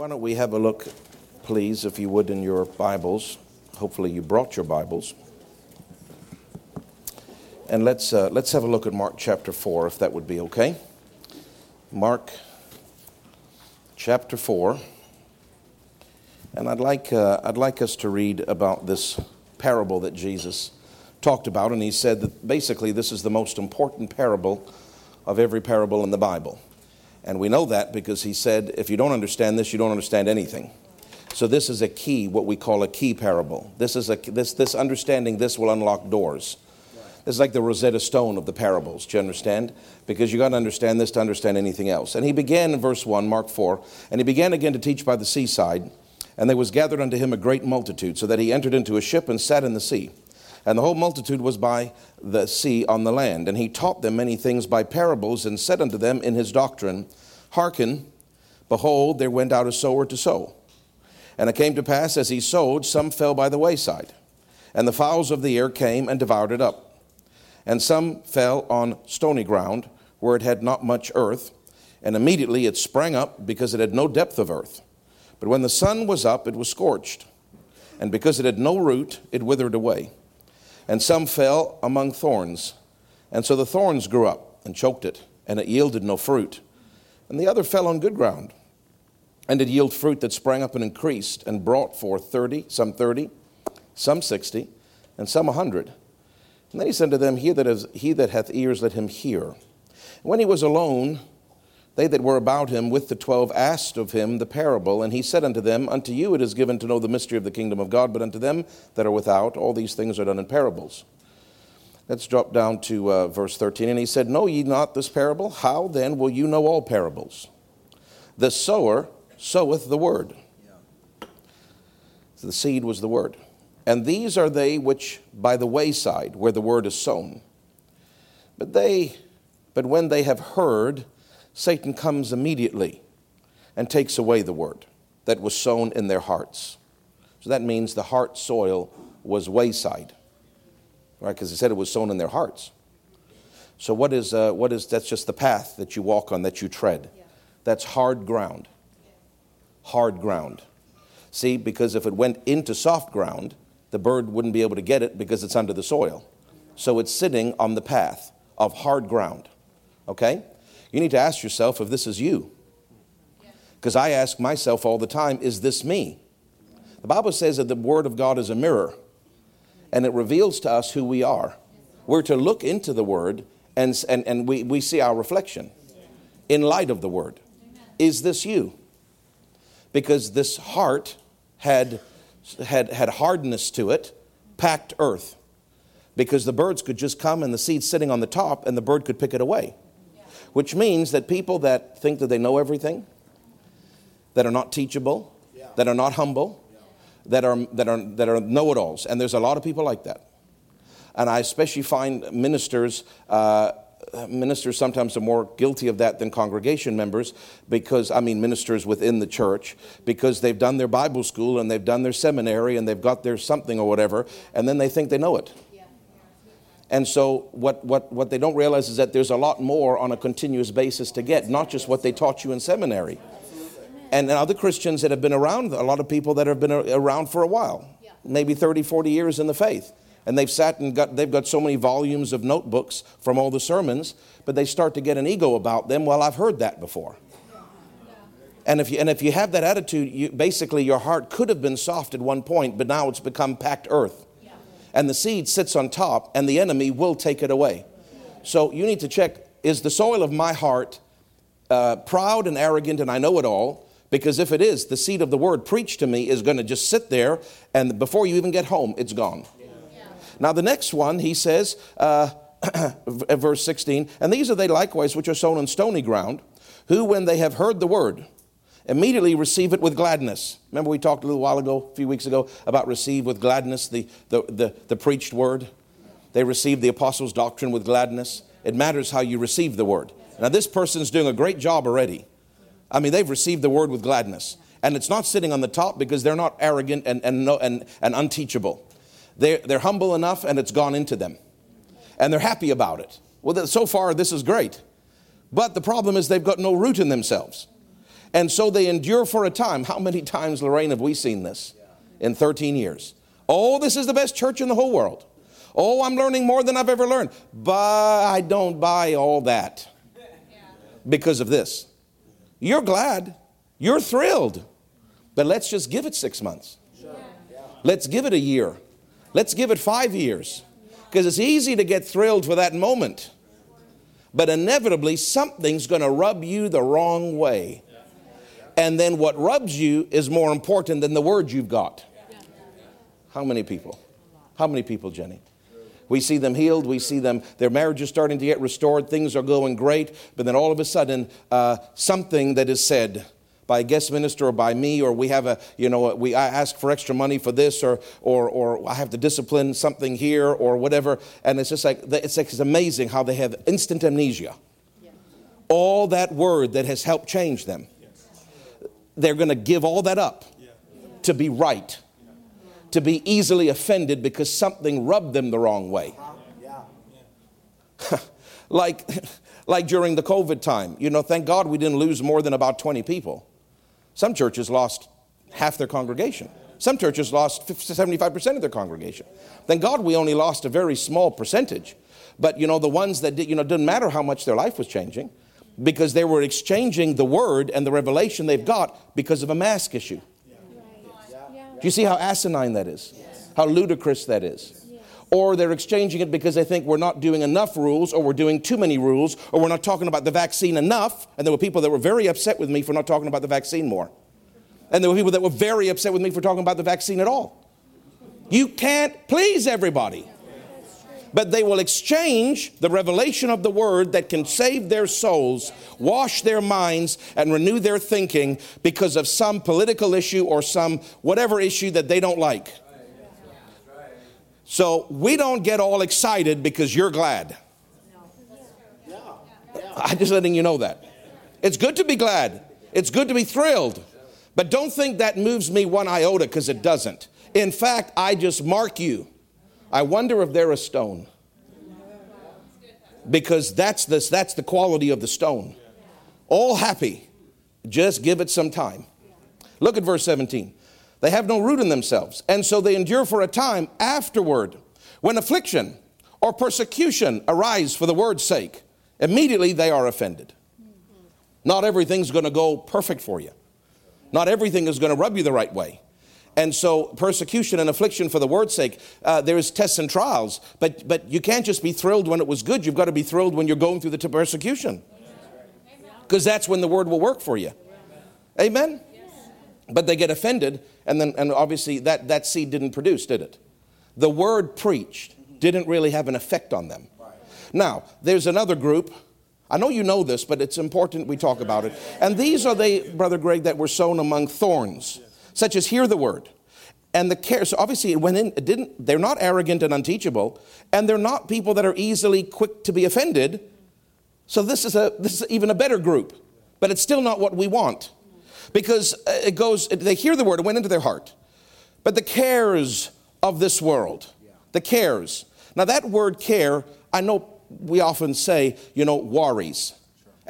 Why don't we have a look, please, if you would, in your Bibles? Hopefully, you brought your Bibles. And let's, uh, let's have a look at Mark chapter 4, if that would be okay. Mark chapter 4. And I'd like, uh, I'd like us to read about this parable that Jesus talked about. And he said that basically this is the most important parable of every parable in the Bible. And we know that because he said, if you don't understand this, you don't understand anything. So this is a key, what we call a key parable. This is a this this understanding this will unlock doors. This is like the Rosetta Stone of the parables. Do you understand? Because you got to understand this to understand anything else. And he began in verse one, Mark four, and he began again to teach by the seaside, and there was gathered unto him a great multitude, so that he entered into a ship and sat in the sea. And the whole multitude was by the sea on the land. And he taught them many things by parables, and said unto them in his doctrine, Hearken, behold, there went out a sower to sow. And it came to pass, as he sowed, some fell by the wayside, and the fowls of the air came and devoured it up. And some fell on stony ground, where it had not much earth, and immediately it sprang up, because it had no depth of earth. But when the sun was up, it was scorched, and because it had no root, it withered away. And some fell among thorns, and so the thorns grew up and choked it, and it yielded no fruit. And the other fell on good ground, and it yield fruit that sprang up and increased, and brought forth thirty, some thirty, some sixty, and some a hundred. And then he said to them, He that, is, he that hath ears, let him hear. And when he was alone, they that were about him with the twelve asked of him the parable, and he said unto them, Unto you it is given to know the mystery of the kingdom of God, but unto them that are without, all these things are done in parables. Let's drop down to uh, verse 13. And he said, Know ye not this parable? How then will you know all parables? The sower soweth the word. So the seed was the word. And these are they which by the wayside, where the word is sown. But they, but when they have heard, Satan comes immediately and takes away the word that was sown in their hearts. So that means the heart soil was wayside, right? Because he said it was sown in their hearts. So what is, uh, what is that's just the path that you walk on, that you tread. That's hard ground. Hard ground. See, because if it went into soft ground, the bird wouldn't be able to get it because it's under the soil. So it's sitting on the path of hard ground. Okay? You need to ask yourself if this is you. Because I ask myself all the time, is this me? The Bible says that the Word of God is a mirror and it reveals to us who we are. We're to look into the Word and, and, and we, we see our reflection in light of the Word. Is this you? Because this heart had, had, had hardness to it, packed earth. Because the birds could just come and the seed sitting on the top and the bird could pick it away which means that people that think that they know everything, that are not teachable, yeah. that are not humble, yeah. that are, that are, that are know it alls. And there's a lot of people like that. And I especially find ministers. Uh, ministers sometimes are more guilty of that than congregation members because, I mean, ministers within the church, because they've done their Bible school and they've done their seminary and they've got their something or whatever, and then they think they know it. And so, what, what, what they don't realize is that there's a lot more on a continuous basis to get, not just what they taught you in seminary. And other Christians that have been around, a lot of people that have been around for a while, maybe 30, 40 years in the faith. And they've sat and got, they've got so many volumes of notebooks from all the sermons, but they start to get an ego about them. Well, I've heard that before. And if you, and if you have that attitude, you, basically your heart could have been soft at one point, but now it's become packed earth and the seed sits on top, and the enemy will take it away. So you need to check is the soil of my heart uh, proud and arrogant and I know it all? Because if it is, the seed of the word preached to me is going to just sit there, and before you even get home, it's gone. Now, the next one, he says, uh, verse 16, and these are they likewise which are sown on stony ground, who, when they have heard the word, immediately receive it with gladness. Remember, we talked a little while ago, a few weeks ago, about receive with gladness the, the, the, the preached word. They received the apostles' doctrine with gladness. It matters how you receive the word. Now, this person's doing a great job already. I mean, they've received the word with gladness. And it's not sitting on the top because they're not arrogant and, and, no, and, and unteachable. They're, they're humble enough and it's gone into them. And they're happy about it. Well, so far, this is great. But the problem is they've got no root in themselves. And so they endure for a time. How many times, Lorraine, have we seen this in 13 years? Oh, this is the best church in the whole world. Oh, I'm learning more than I've ever learned. But I don't buy all that because of this. You're glad, you're thrilled, but let's just give it six months. Let's give it a year. Let's give it five years. Because it's easy to get thrilled for that moment. But inevitably, something's going to rub you the wrong way. And then what rubs you is more important than the words you've got. How many people? How many people, Jenny? We see them healed. We see them, their marriage is starting to get restored. Things are going great. But then all of a sudden, uh, something that is said by a guest minister or by me, or we have a, you know, we I ask for extra money for this, or, or, or I have to discipline something here, or whatever. And it's just like, it's, like, it's amazing how they have instant amnesia. All that word that has helped change them, they're going to give all that up to be right, to be easily offended because something rubbed them the wrong way. Uh-huh. like, like during the COVID time, you know, thank God we didn't lose more than about 20 people. Some churches lost half their congregation. Some churches lost 75% of their congregation. Thank God we only lost a very small percentage. But you know, the ones that did, you know, didn't matter how much their life was changing because they were exchanging the word and the revelation they've got because of a mask issue. Do you see how asinine that is? How ludicrous that is? or they're exchanging it because they think we're not doing enough rules or we're doing too many rules or we're not talking about the vaccine enough. And there were people that were very upset with me for not talking about the vaccine more. And there were people that were very upset with me for talking about the vaccine at all. You can't please everybody. But they will exchange the revelation of the word that can save their souls, wash their minds, and renew their thinking because of some political issue or some whatever issue that they don't like. So we don't get all excited because you're glad. I'm just letting you know that. It's good to be glad, it's good to be thrilled. But don't think that moves me one iota because it doesn't. In fact, I just mark you. I wonder if they're a stone. Because that's, this, that's the quality of the stone. All happy. Just give it some time. Look at verse 17. They have no root in themselves, and so they endure for a time afterward. When affliction or persecution arise for the word's sake, immediately they are offended. Not everything's going to go perfect for you. Not everything is going to rub you the right way. And so, persecution and affliction for the word's sake, uh, there's tests and trials, but, but you can't just be thrilled when it was good. You've got to be thrilled when you're going through the persecution. Because that's when the word will work for you. Amen? But they get offended, and then and obviously that, that seed didn't produce, did it? The word preached didn't really have an effect on them. Now, there's another group. I know you know this, but it's important we talk about it. And these are they, Brother Greg, that were sown among thorns, such as hear the word. And the care, so obviously it went in, it didn't, they're not arrogant and unteachable, and they're not people that are easily quick to be offended. So this is a this is even a better group, but it's still not what we want because uh, it goes, they hear the word, it went into their heart. But the cares of this world, the cares. Now, that word care, I know we often say, you know, worries.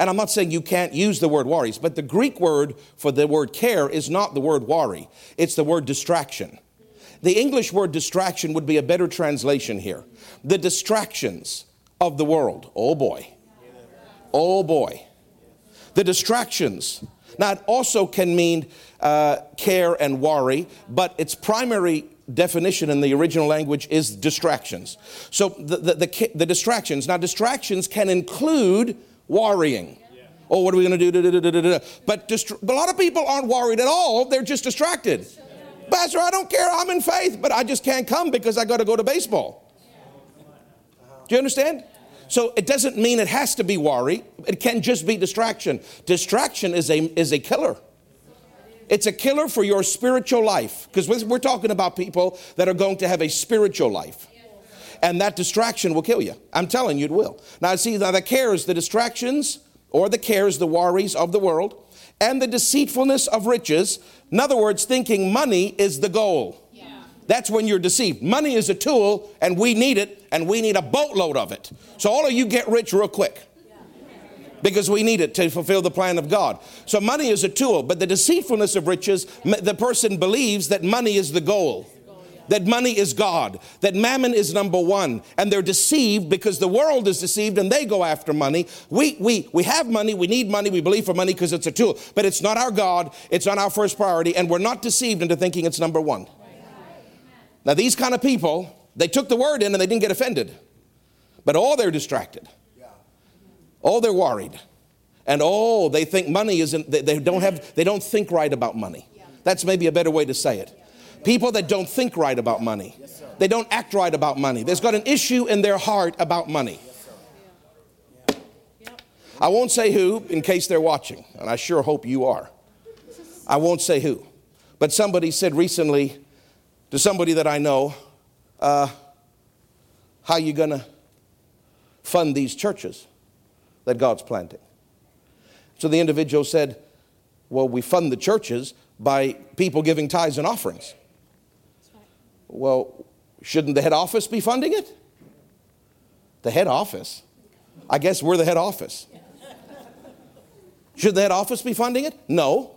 And I'm not saying you can't use the word worries, but the Greek word for the word care is not the word worry, it's the word distraction. The English word distraction would be a better translation here. The distractions of the world. Oh boy. Oh boy. The distractions now, it also can mean uh, care and worry, but its primary definition in the original language is distractions. So the, the, the, the distractions, now distractions can include worrying. Oh, what are we going to do? But, dist- but a lot of people aren't worried at all. They're just distracted. Pastor, I don't care. I'm in faith, but I just can't come because I got to go to baseball. Do you understand? So it doesn't mean it has to be worry. It can just be distraction. Distraction is a, is a killer. It's a killer for your spiritual life because we're talking about people that are going to have a spiritual life. And that distraction will kill you. I'm telling you, it will. Now, see, now the cares, the distractions, or the cares, the worries of the world, and the deceitfulness of riches. In other words, thinking money is the goal. That's when you're deceived. Money is a tool, and we need it, and we need a boatload of it. So, all of you get rich real quick. because we need it to fulfill the plan of God. So money is a tool, but the deceitfulness of riches, the person believes that money is the goal. That money is God, that mammon is number one, and they're deceived because the world is deceived and they go after money. We, we, we have money, we need money, we believe for money because it's a tool, but it's not our God, it's not our first priority, and we're not deceived into thinking it's number one. Now, these kind of people, they took the word in and they didn't get offended, but all they're distracted. Oh, they're worried. And oh, they think money isn't, they, don't have, they don't think right about money. That's maybe a better way to say it. People that don't think right about money, they don't act right about money. There's got an issue in their heart about money. I won't say who in case they're watching, and I sure hope you are. I won't say who. But somebody said recently to somebody that I know, uh, How you going to fund these churches? that God's planting. So the individual said, Well, we fund the churches by people giving tithes and offerings. Well, shouldn't the head office be funding it? The head office? I guess we're the head office. Should the head office be funding it? No.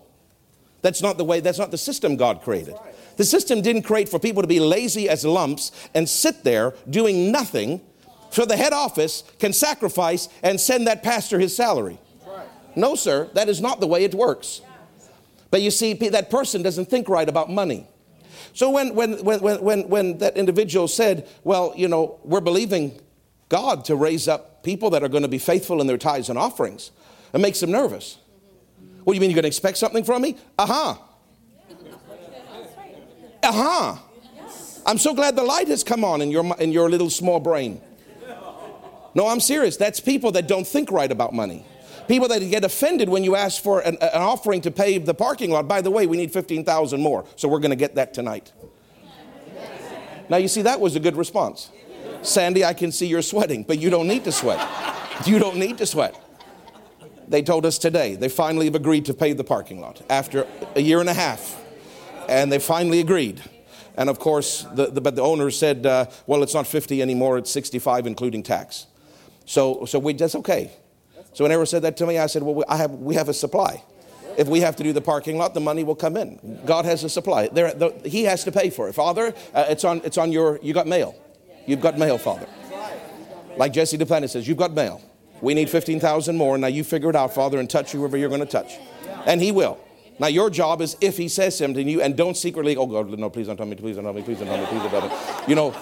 That's not the way, that's not the system God created. The system didn't create for people to be lazy as lumps and sit there doing nothing so the head office can sacrifice and send that pastor his salary. No, sir, that is not the way it works. But you see, that person doesn't think right about money. So when, when, when, when, when that individual said, Well, you know, we're believing God to raise up people that are going to be faithful in their tithes and offerings, it makes them nervous. What do you mean you're going to expect something from me? Uh huh. Uh huh. I'm so glad the light has come on in your, in your little small brain. No, I'm serious. That's people that don't think right about money. People that get offended when you ask for an, an offering to pave the parking lot. By the way, we need 15,000 more, so we're going to get that tonight. Now, you see, that was a good response. Sandy, I can see you're sweating, but you don't need to sweat. You don't need to sweat. They told us today they finally have agreed to pave the parking lot after a year and a half. And they finally agreed. And of course, the, the, but the owner said, uh, well, it's not 50 anymore, it's 65, including tax. So, so we, that's okay. So whenever said that to me, I said, well, I have, we have a supply. If we have to do the parking lot, the money will come in. God has a supply. There, the, he has to pay for it. Father, uh, it's, on, it's on your, you got mail. You've got mail, Father. Like Jesse Duplantis says, you've got mail. We need 15,000 more. Now you figure it out, Father, and touch whoever you're going to touch. And he will. Now your job is if he says something to you, and don't secretly, oh God, no, please don't tell me, please don't tell me, please don't tell me, please don't tell me. You know,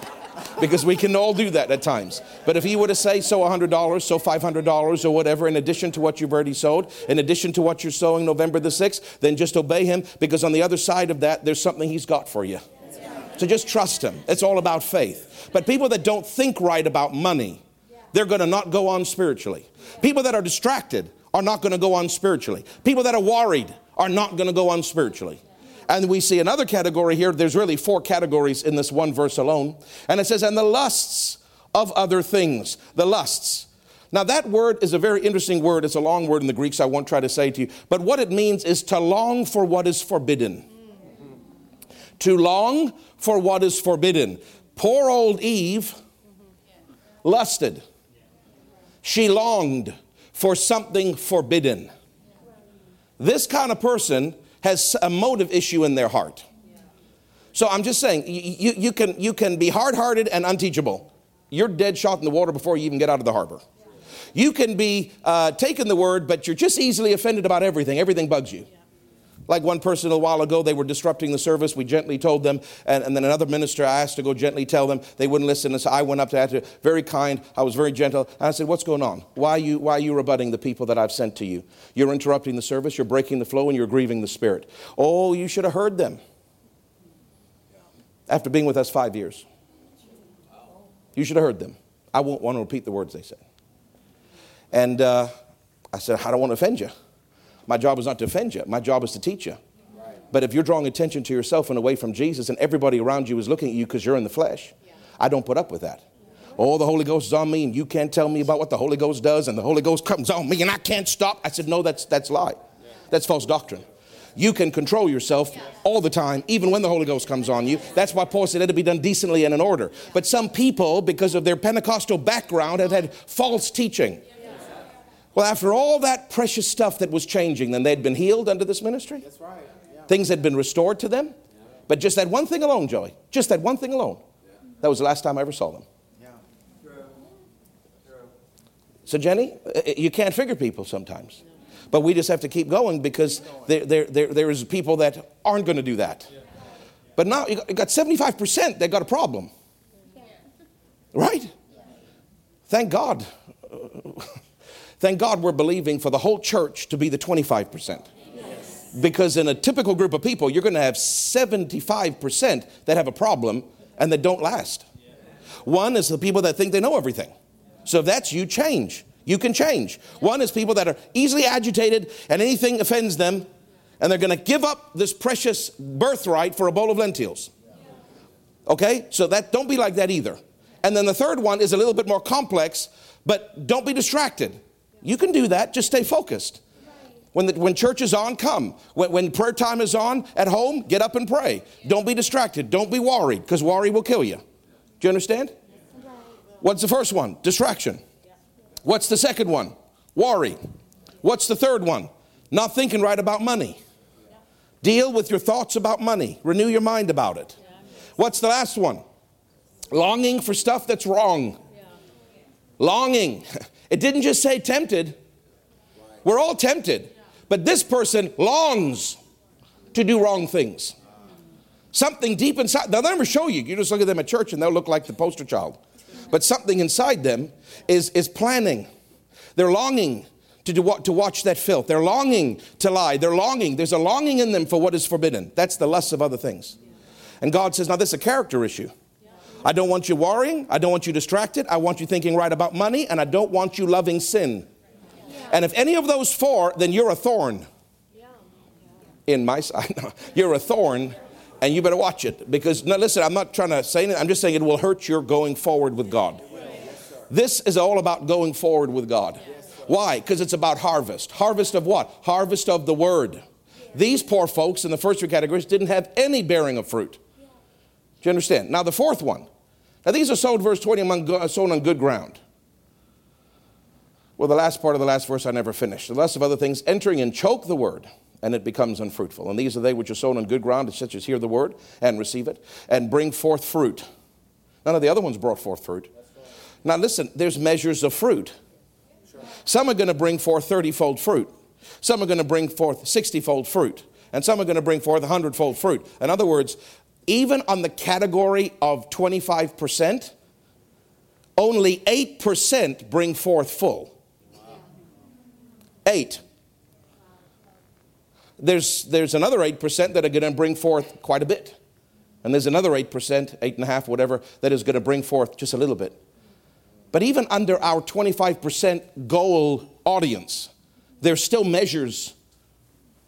because we can all do that at times. But if he were to say, sow $100, sow $500 or whatever, in addition to what you've already sowed, in addition to what you're sowing November the 6th, then just obey him because on the other side of that, there's something he's got for you. So just trust him. It's all about faith. But people that don't think right about money, they're going to not go on spiritually. People that are distracted are not going to go on spiritually. People that are worried are not going to go on spiritually. And we see another category here. There's really four categories in this one verse alone. And it says, and the lusts of other things. The lusts. Now, that word is a very interesting word. It's a long word in the Greek, so I won't try to say to you. But what it means is to long for what is forbidden. To long for what is forbidden. Poor old Eve lusted. She longed for something forbidden. This kind of person has a motive issue in their heart. So I'm just saying, you, you, can, you can be hard hearted and unteachable. You're dead shot in the water before you even get out of the harbor. You can be uh, taking the word, but you're just easily offended about everything. Everything bugs you. Like one person a while ago, they were disrupting the service. We gently told them, and, and then another minister I asked to go gently tell them. They wouldn't listen, and so I went up to that, very kind. I was very gentle. And I said, What's going on? Why are, you, why are you rebutting the people that I've sent to you? You're interrupting the service, you're breaking the flow, and you're grieving the Spirit. Oh, you should have heard them after being with us five years. You should have heard them. I won't want to repeat the words they said. And uh, I said, I don't want to offend you. My job is not to offend you, my job is to teach you. But if you're drawing attention to yourself and away from Jesus and everybody around you is looking at you because you're in the flesh, I don't put up with that. Oh, the Holy Ghost is on me, and you can't tell me about what the Holy Ghost does, and the Holy Ghost comes on me, and I can't stop. I said, No, that's, that's lie. That's false doctrine. You can control yourself all the time, even when the Holy Ghost comes on you. That's why Paul said it'll be done decently and in order. But some people, because of their Pentecostal background, have had false teaching. Well, after all that precious stuff that was changing, then they'd been healed under this ministry. That's right. Yeah. Things had been restored to them. But just that one thing alone, Joey, just that one thing alone, that was the last time I ever saw them. Yeah. So, Jenny, uh, you can't figure people sometimes. But we just have to keep going because there, there, there, there is people that aren't going to do that. But now you got- you got 75% that got a problem. Right? Thank God. Thank God we're believing for the whole church to be the 25%. Because in a typical group of people, you're going to have 75% that have a problem and that don't last. One is the people that think they know everything. So if that's you, change. You can change. One is people that are easily agitated and anything offends them, and they're going to give up this precious birthright for a bowl of lentils. Okay? So that don't be like that either. And then the third one is a little bit more complex, but don't be distracted. You can do that, just stay focused. When, the, when church is on, come. When, when prayer time is on at home, get up and pray. Don't be distracted. Don't be worried, because worry will kill you. Do you understand? What's the first one? Distraction. What's the second one? Worry. What's the third one? Not thinking right about money. Deal with your thoughts about money. Renew your mind about it. What's the last one? Longing for stuff that's wrong. Longing. It didn't just say tempted. We're all tempted. But this person longs to do wrong things. Something deep inside. They'll never show you. You just look at them at church and they'll look like the poster child. But something inside them is, is planning. They're longing to, do, to watch that filth. They're longing to lie. They're longing. There's a longing in them for what is forbidden. That's the lust of other things. And God says, now this is a character issue. I don't want you worrying. I don't want you distracted. I want you thinking right about money. And I don't want you loving sin. And if any of those four, then you're a thorn in my side. you're a thorn, and you better watch it. Because, now listen, I'm not trying to say anything. I'm just saying it will hurt your going forward with God. This is all about going forward with God. Why? Because it's about harvest. Harvest of what? Harvest of the word. These poor folks in the first three categories didn't have any bearing of fruit. Do you understand? Now, the fourth one. Now, these are sown, verse 20, among, sown on good ground. Well, the last part of the last verse I never finished. The lust of other things, entering and choke the word, and it becomes unfruitful. And these are they which are sown on good ground, such as hear the word and receive it, and bring forth fruit. None of the other ones brought forth fruit. Now, listen, there's measures of fruit. Some are going to bring forth 30 fold fruit, some are going to bring forth 60 fold fruit, and some are going to bring forth 100 fold fruit. In other words, even on the category of 25%, only 8% bring forth full. Eight. There's, there's another 8% that are going to bring forth quite a bit. And there's another 8%, eight and a half, whatever, that is going to bring forth just a little bit. But even under our 25% goal audience, there's still measures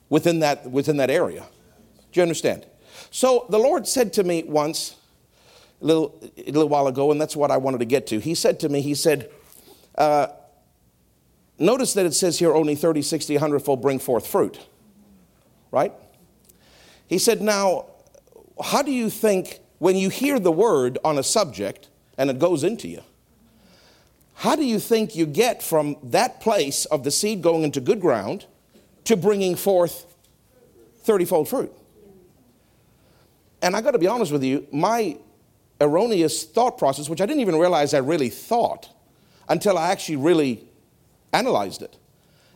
within that, within that area. Do you understand? So the Lord said to me once, a little, a little while ago, and that's what I wanted to get to. He said to me, He said, uh, Notice that it says here only 30, 60, 100 fold bring forth fruit, right? He said, Now, how do you think when you hear the word on a subject and it goes into you? How do you think you get from that place of the seed going into good ground to bringing forth 30 fold fruit? And I got to be honest with you, my erroneous thought process, which I didn't even realize I really thought until I actually really analyzed it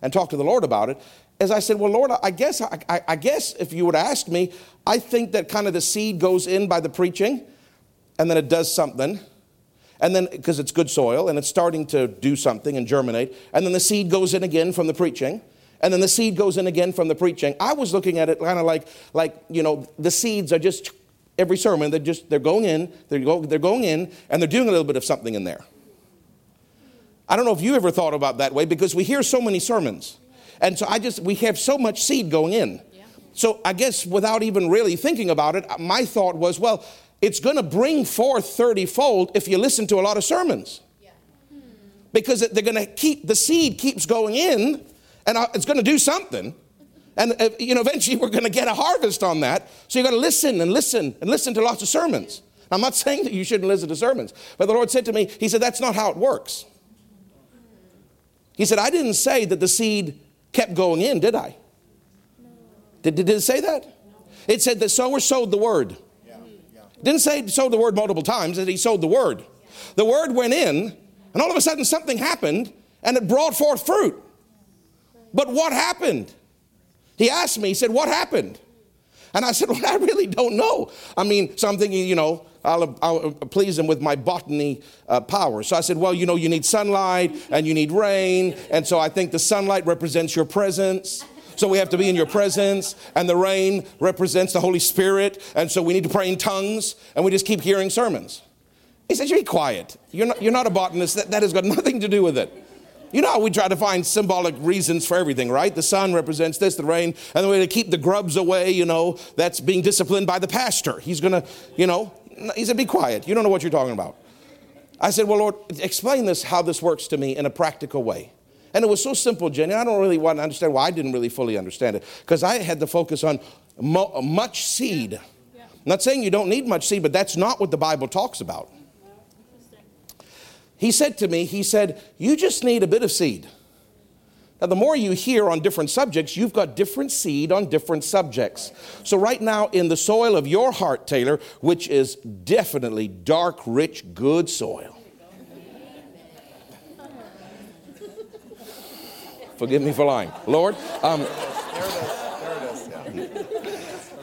and talked to the Lord about it, is I said, Well, Lord, I guess, I, I, I guess if you would ask me, I think that kind of the seed goes in by the preaching and then it does something. And then, because it's good soil and it's starting to do something and germinate. And then the seed goes in again from the preaching. And then the seed goes in again from the preaching. I was looking at it kind of like, like, you know, the seeds are just every sermon, they're just, they're going in, they're, go, they're going in, and they're doing a little bit of something in there. I don't know if you ever thought about that way because we hear so many sermons. And so I just, we have so much seed going in. So I guess without even really thinking about it, my thought was, well, it's going to bring forth 30 fold if you listen to a lot of sermons. Because they're going to keep, the seed keeps going in and it's going to do something. And uh, you know, eventually we're going to get a harvest on that. So you've got to listen and listen and listen to lots of sermons. I'm not saying that you shouldn't listen to sermons, but the Lord said to me, He said, that's not how it works. He said, I didn't say that the seed kept going in, did I? Did, did it say that? It said the sower sowed the word. It didn't say sowed the word multiple times, that he sowed the word. The word went in, and all of a sudden something happened, and it brought forth fruit. But what happened? He asked me, he said, What happened? And I said, Well, I really don't know. I mean, so I'm thinking, you know, I'll, I'll please him with my botany uh, power. So I said, Well, you know, you need sunlight and you need rain. And so I think the sunlight represents your presence. So we have to be in your presence, and the rain represents the Holy Spirit, and so we need to pray in tongues, and we just keep hearing sermons. He said, Be quiet. You're not, you're not a botanist. That, that has got nothing to do with it. You know how we try to find symbolic reasons for everything, right? The sun represents this, the rain, and the way to keep the grubs away, you know, that's being disciplined by the pastor. He's gonna, you know, he said, Be quiet. You don't know what you're talking about. I said, Well, Lord, explain this, how this works to me in a practical way. And it was so simple, Jenny. I don't really want to understand why I didn't really fully understand it because I had to focus on mo- much seed. Yeah. Yeah. not saying you don't need much seed, but that's not what the Bible talks about. He said to me, He said, You just need a bit of seed. Now, the more you hear on different subjects, you've got different seed on different subjects. So, right now, in the soil of your heart, Taylor, which is definitely dark, rich, good soil, Forgive me for lying. Lord. Um,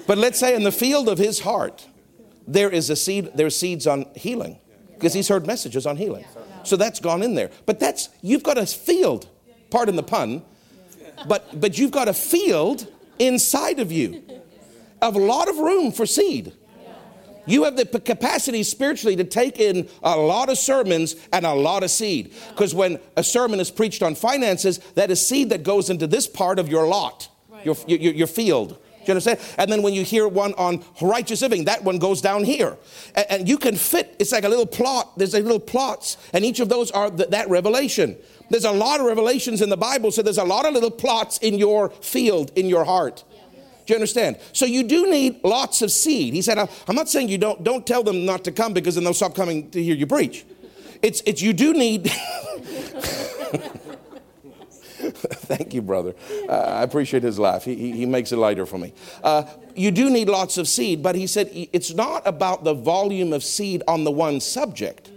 but let's say in the field of his heart, there is a seed, there's seeds on healing because he's heard messages on healing. So that's gone in there. But that's, you've got a field, pardon the pun, but, but you've got a field inside of you of a lot of room for seed. You have the capacity spiritually to take in a lot of sermons and a lot of seed. Because when a sermon is preached on finances, that is seed that goes into this part of your lot, your, your, your field. Do you understand? And then when you hear one on righteous living, that one goes down here. And, and you can fit, it's like a little plot. There's a little plots, and each of those are th- that revelation. There's a lot of revelations in the Bible, so there's a lot of little plots in your field, in your heart. Do you understand? So you do need lots of seed. He said, I'm not saying you don't, don't tell them not to come because then they'll stop coming to hear you preach. It's, it's you do need. Thank you, brother. Uh, I appreciate his laugh. He, he, he, makes it lighter for me. Uh, you do need lots of seed, but he said it's not about the volume of seed on the one subject.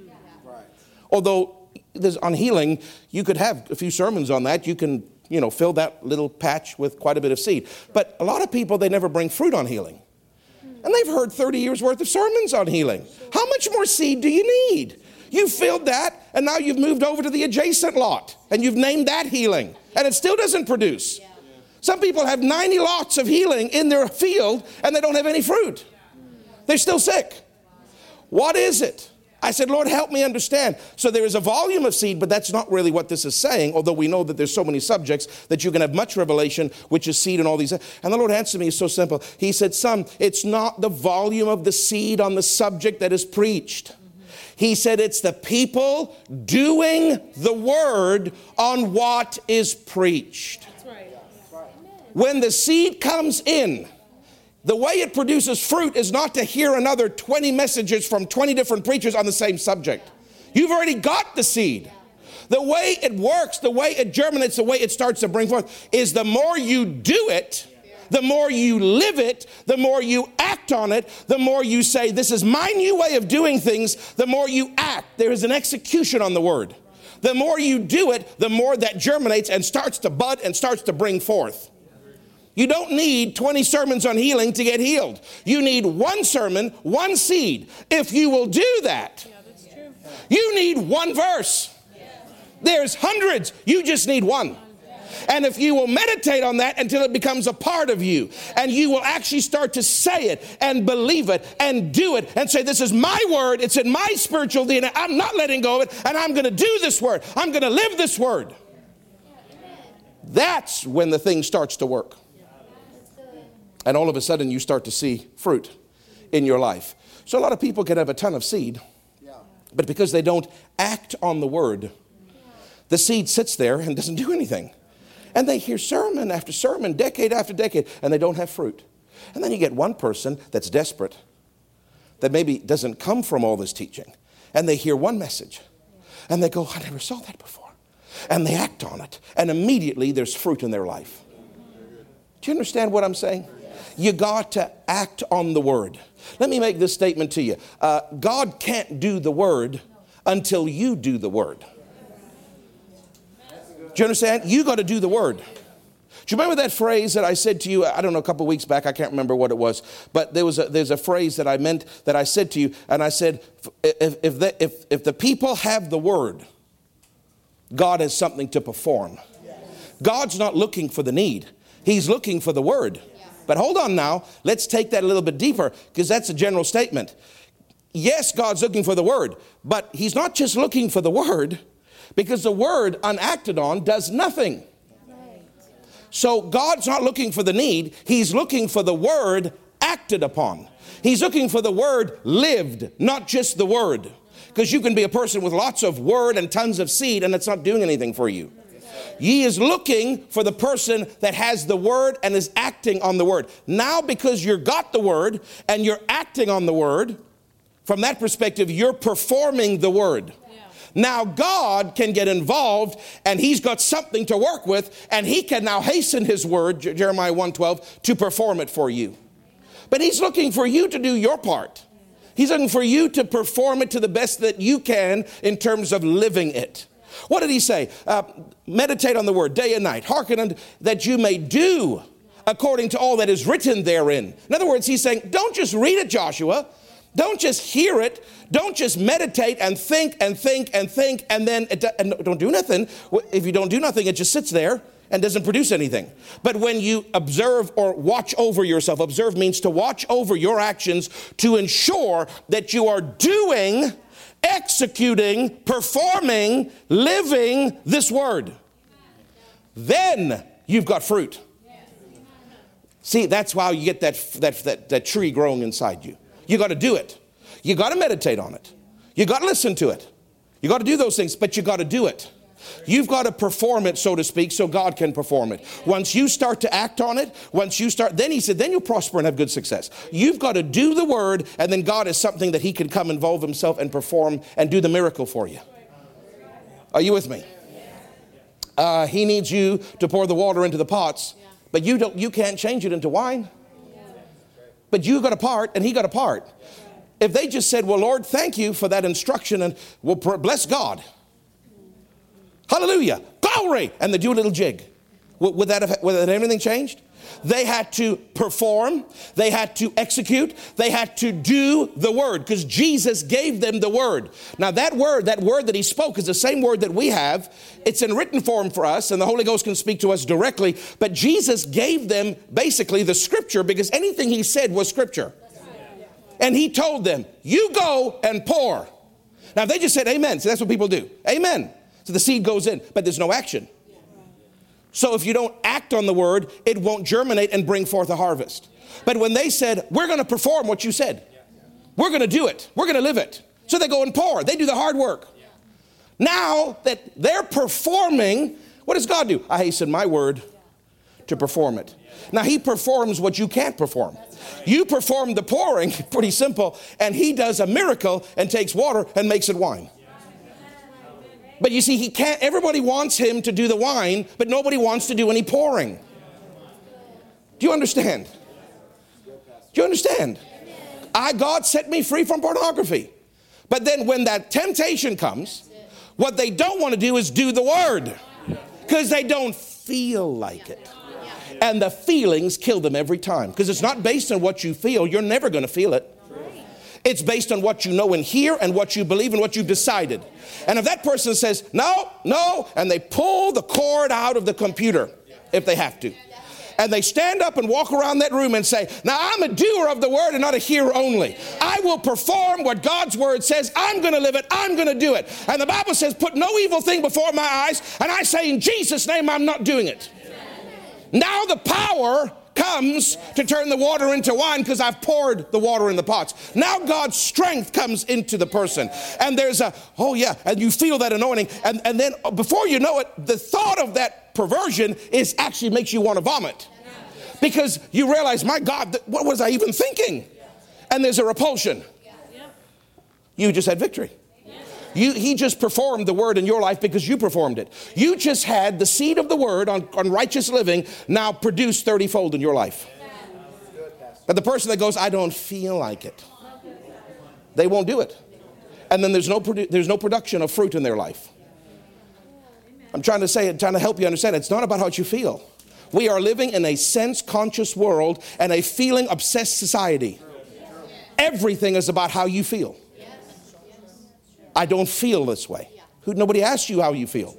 Right. Although there's, on healing, you could have a few sermons on that. You can you know, fill that little patch with quite a bit of seed. But a lot of people, they never bring fruit on healing. And they've heard 30 years worth of sermons on healing. How much more seed do you need? You filled that, and now you've moved over to the adjacent lot, and you've named that healing, and it still doesn't produce. Some people have 90 lots of healing in their field, and they don't have any fruit. They're still sick. What is it? I said, Lord, help me understand. So there is a volume of seed, but that's not really what this is saying, although we know that there's so many subjects that you can have much revelation, which is seed and all these. And the Lord answered me, it's so simple. He said, Son, it's not the volume of the seed on the subject that is preached. He said, it's the people doing the word on what is preached. When the seed comes in, the way it produces fruit is not to hear another 20 messages from 20 different preachers on the same subject. You've already got the seed. The way it works, the way it germinates, the way it starts to bring forth is the more you do it, the more you live it, the more you act on it, the more you say, This is my new way of doing things, the more you act. There is an execution on the word. The more you do it, the more that germinates and starts to bud and starts to bring forth. You don't need 20 sermons on healing to get healed. You need one sermon, one seed. If you will do that, yeah, you need one verse. Yeah. There's hundreds, you just need one. And if you will meditate on that until it becomes a part of you, and you will actually start to say it and believe it and do it and say, This is my word, it's in my spiritual DNA, I'm not letting go of it, and I'm going to do this word, I'm going to live this word. That's when the thing starts to work and all of a sudden you start to see fruit in your life. So a lot of people can have a ton of seed, but because they don't act on the word, the seed sits there and doesn't do anything. And they hear sermon after sermon, decade after decade, and they don't have fruit. And then you get one person that's desperate, that maybe doesn't come from all this teaching, and they hear one message, and they go, I never saw that before. and they act on it, and immediately there's fruit in their life. Do you understand what I'm saying? You got to act on the word. Let me make this statement to you uh, God can't do the word until you do the word. Do you understand? You got to do the word. Do you remember that phrase that I said to you? I don't know, a couple weeks back. I can't remember what it was, but there was a, there's a phrase that I meant that I said to you, and I said, if, if, the, if, if the people have the word, God has something to perform. God's not looking for the need, He's looking for the word. But hold on now, let's take that a little bit deeper because that's a general statement. Yes, God's looking for the word, but He's not just looking for the word because the word unacted on does nothing. So God's not looking for the need, He's looking for the word acted upon. He's looking for the word lived, not just the word. Because you can be a person with lots of word and tons of seed and it's not doing anything for you. He is looking for the person that has the word and is acting on the word. Now, because you've got the word and you're acting on the word, from that perspective, you're performing the word. Now God can get involved and he's got something to work with and he can now hasten his word, Jeremiah 1:12, to perform it for you. But he's looking for you to do your part. He's looking for you to perform it to the best that you can in terms of living it. What did he say? Uh, meditate on the word day and night. Hearken unto that you may do according to all that is written therein. In other words, he's saying, don't just read it, Joshua. Don't just hear it. Don't just meditate and think and think and think and then it, and don't do nothing. If you don't do nothing, it just sits there and doesn't produce anything. But when you observe or watch over yourself, observe means to watch over your actions to ensure that you are doing, executing, performing, living this word. Then you've got fruit. See, that's why you get that, that, that, that tree growing inside you. You got to do it. You got to meditate on it. You got to listen to it. You got to do those things, but you got to do it. You've got to perform it, so to speak, so God can perform it. Once you start to act on it, once you start, then he said, then you'll prosper and have good success. You've got to do the word, and then God is something that he can come involve himself and perform and do the miracle for you. Are you with me? Uh, he needs you to pour the water into the pots, but you don't. You can't change it into wine. But you got a part and he got a part. If they just said, Well, Lord, thank you for that instruction and well, bless God. Hallelujah. Glory. And they do a little jig. Would that have, would that have anything changed? They had to perform, they had to execute, they had to do the word because Jesus gave them the word. Now, that word, that word that he spoke, is the same word that we have. It's in written form for us, and the Holy Ghost can speak to us directly. But Jesus gave them basically the scripture because anything he said was scripture. And he told them, You go and pour. Now, if they just said amen, so that's what people do. Amen. So the seed goes in, but there's no action. So if you don't act on the word, it won't germinate and bring forth a harvest. But when they said, We're going to perform what you said, we're going to do it, we're going to live it. So they go and pour, they do the hard work. Now that they're performing, what does God do? I hasten my word to perform it. Now he performs what you can't perform. You perform the pouring, pretty simple, and he does a miracle and takes water and makes it wine. But you see, he can't, everybody wants him to do the wine, but nobody wants to do any pouring. Do you understand? Do you understand? I, God set me free from pornography. But then when that temptation comes, what they don't want to do is do the word because they don't feel like it. And the feelings kill them every time because it's not based on what you feel. You're never going to feel it. It's based on what you know and hear and what you believe and what you've decided. And if that person says, no, no, and they pull the cord out of the computer if they have to, and they stand up and walk around that room and say, Now I'm a doer of the word and not a hearer only. I will perform what God's word says. I'm going to live it. I'm going to do it. And the Bible says, Put no evil thing before my eyes. And I say, In Jesus' name, I'm not doing it. Now the power comes to turn the water into wine because I've poured the water in the pots. Now God's strength comes into the person. And there's a, oh yeah, and you feel that anointing. And, and then uh, before you know it, the thought of that perversion is actually makes you want to vomit. Because you realize, my God, what was I even thinking? And there's a repulsion. You just had victory. You, he just performed the word in your life because you performed it. You just had the seed of the word on, on righteous living now produce 30 fold in your life. But the person that goes, I don't feel like it, they won't do it. And then there's no, produ- there's no production of fruit in their life. I'm trying to say it, trying to help you understand. It's not about how you feel. We are living in a sense conscious world and a feeling obsessed society. Everything is about how you feel. I don't feel this way. Who, nobody asks you how you feel.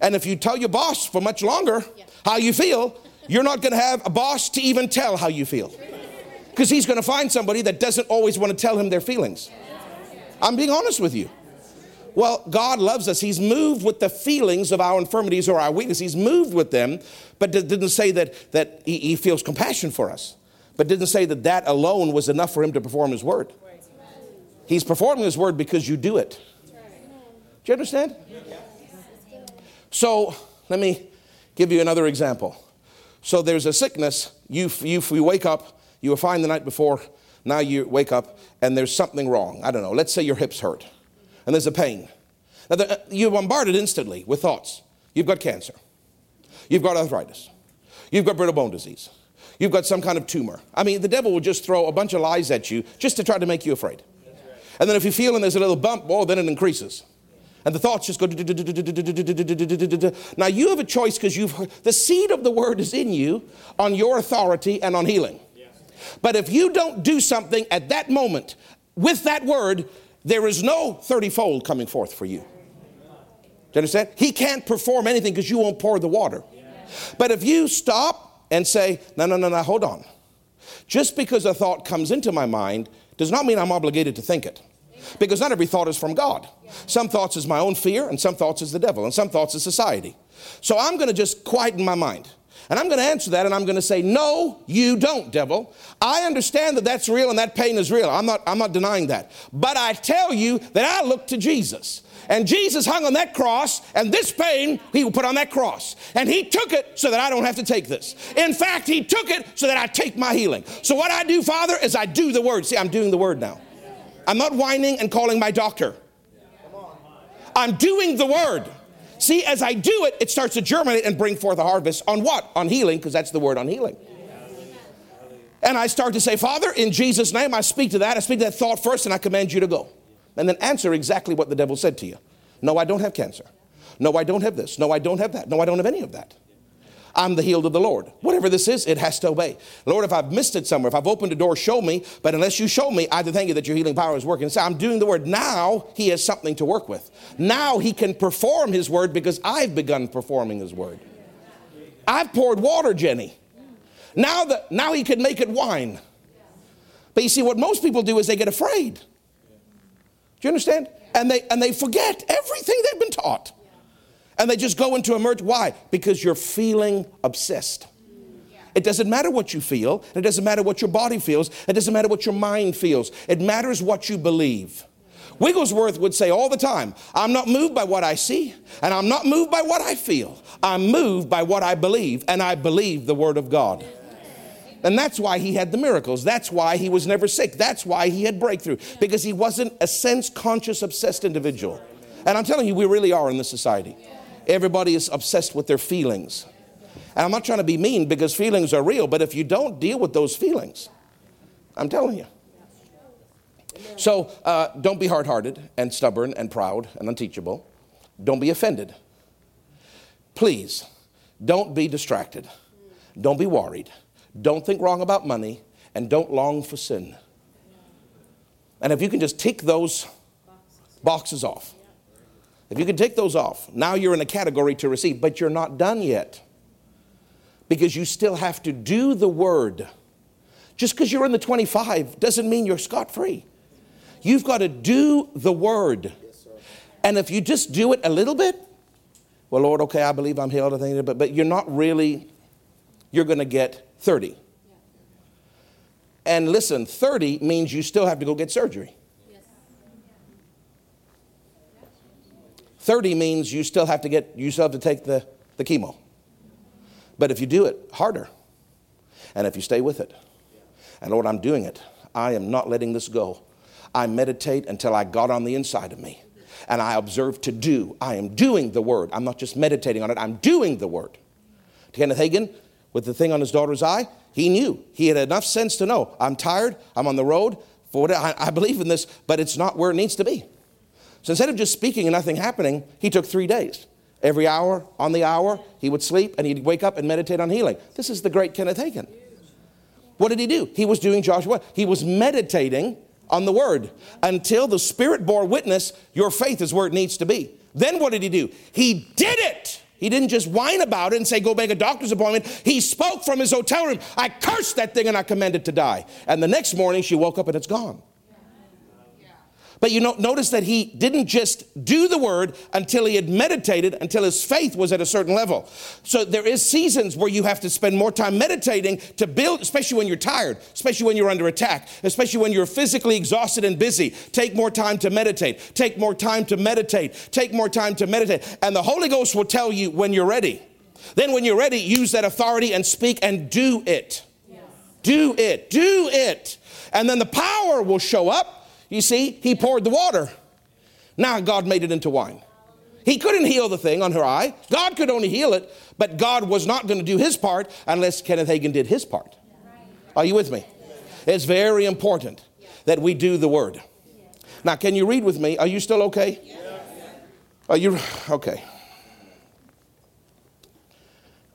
And if you tell your boss for much longer how you feel, you're not going to have a boss to even tell how you feel. Because he's going to find somebody that doesn't always want to tell him their feelings. I'm being honest with you. Well, God loves us. He's moved with the feelings of our infirmities or our weakness. He's moved with them, but didn't say that, that he, he feels compassion for us. But didn't say that that alone was enough for him to perform his word. He's performing his word because you do it. Do you understand? So let me give you another example. So there's a sickness. You, you, you wake up, you were fine the night before, now you wake up and there's something wrong. I don't know. Let's say your hips hurt and there's a pain. Now, the, uh, you're bombarded instantly with thoughts. You've got cancer. You've got arthritis. You've got brittle bone disease. You've got some kind of tumor. I mean, the devil will just throw a bunch of lies at you just to try to make you afraid. And then if you feel and there's a little bump, well, then it increases. And the thoughts just go. Now you have a choice because you've the seed of the word is in you on your authority and on healing. But if you don't do something at that moment with that word, there is no 30 fold coming forth for you. Do you understand? He can't perform anything because you won't pour the water. But if you stop and say, no, no, no, no, hold on. Just because a thought comes into my mind does not mean I'm obligated to think it. Because not every thought is from God. Some thoughts is my own fear, and some thoughts is the devil, and some thoughts is society. So I'm going to just quieten my mind. And I'm going to answer that and I'm going to say, No, you don't, devil. I understand that that's real and that pain is real. I'm not, I'm not denying that. But I tell you that I look to Jesus. And Jesus hung on that cross, and this pain he will put on that cross. And he took it so that I don't have to take this. In fact, he took it so that I take my healing. So, what I do, Father, is I do the word. See, I'm doing the word now. I'm not whining and calling my doctor. I'm doing the word. See, as I do it, it starts to germinate and bring forth a harvest on what? On healing, because that's the word on healing. And I start to say, Father, in Jesus' name, I speak to that. I speak to that thought first, and I command you to go. And then answer exactly what the devil said to you. No, I don't have cancer. No, I don't have this. No, I don't have that. No, I don't have any of that. I'm the healed of the Lord. Whatever this is, it has to obey. Lord, if I've missed it somewhere, if I've opened a door, show me. But unless you show me, I have to thank you that your healing power is working. So I'm doing the word. Now he has something to work with. Now he can perform his word because I've begun performing his word. I've poured water, Jenny. Now that now he can make it wine. But you see, what most people do is they get afraid. Do you understand? And they and they forget everything they've been taught and they just go into a merge. Why? Because you're feeling obsessed. It doesn't matter what you feel. It doesn't matter what your body feels. It doesn't matter what your mind feels. It matters what you believe. Wigglesworth would say all the time, I'm not moved by what I see, and I'm not moved by what I feel. I'm moved by what I believe, and I believe the Word of God. And that's why he had the miracles. That's why he was never sick. That's why he had breakthrough, because he wasn't a sense conscious, obsessed individual. And I'm telling you, we really are in this society. Everybody is obsessed with their feelings. And I'm not trying to be mean because feelings are real, but if you don't deal with those feelings, I'm telling you. So uh, don't be hard hearted and stubborn and proud and unteachable. Don't be offended. Please, don't be distracted. Don't be worried. Don't think wrong about money and don't long for sin. And if you can just tick those boxes off, if you can take those off, now you're in a category to receive, but you're not done yet because you still have to do the word. Just because you're in the 25 doesn't mean you're scot free. You've got to do the word. and if you just do it a little bit, well, Lord, okay, I believe I'm healed, but, but you're not really, you're going to get 30. And listen, 30 means you still have to go get surgery. 30 means you still have to get, you still have to take the, the chemo. But if you do it harder, and if you stay with it, and Lord, I'm doing it, I am not letting this go. I meditate until I got on the inside of me. and I observe to do. I am doing the word. I'm not just meditating on it, I'm doing the word. To Kenneth Hagin, with the thing on his daughter's eye, he knew. He had enough sense to know I'm tired, I'm on the road, for what, I, I believe in this, but it's not where it needs to be. So instead of just speaking and nothing happening, he took three days. Every hour, on the hour, he would sleep and he'd wake up and meditate on healing. This is the great Kenneth Hagin. What did he do? He was doing Joshua. He was meditating on the word until the Spirit bore witness your faith is where it needs to be. Then what did he do? He did it. He didn't just whine about it and say, go make a doctor's appointment. He spoke from his hotel room. I cursed that thing and I commanded it to die. And the next morning she woke up and it's gone. But you know, notice that he didn't just do the word until he had meditated, until his faith was at a certain level. So there is seasons where you have to spend more time meditating to build, especially when you're tired, especially when you're under attack, especially when you're physically exhausted and busy. Take more time to meditate. Take more time to meditate. Take more time to meditate. And the Holy Ghost will tell you when you're ready. Then when you're ready, use that authority and speak and do it. Yes. Do it. Do it. And then the power will show up you see, he poured the water. Now God made it into wine. He couldn't heal the thing on her eye. God could only heal it, but God was not going to do his part unless Kenneth Hagin did his part. Are you with me? It's very important that we do the word. Now, can you read with me? Are you still okay? Are you okay?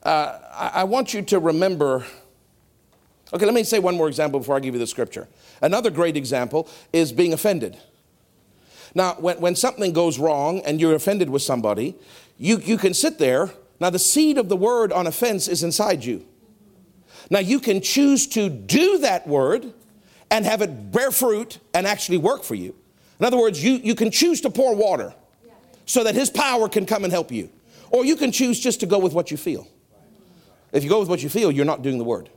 Uh, I, I want you to remember. Okay, let me say one more example before I give you the scripture. Another great example is being offended. Now, when, when something goes wrong and you're offended with somebody, you, you can sit there. Now, the seed of the word on offense is inside you. Now, you can choose to do that word and have it bear fruit and actually work for you. In other words, you, you can choose to pour water so that his power can come and help you. Or you can choose just to go with what you feel. If you go with what you feel, you're not doing the word.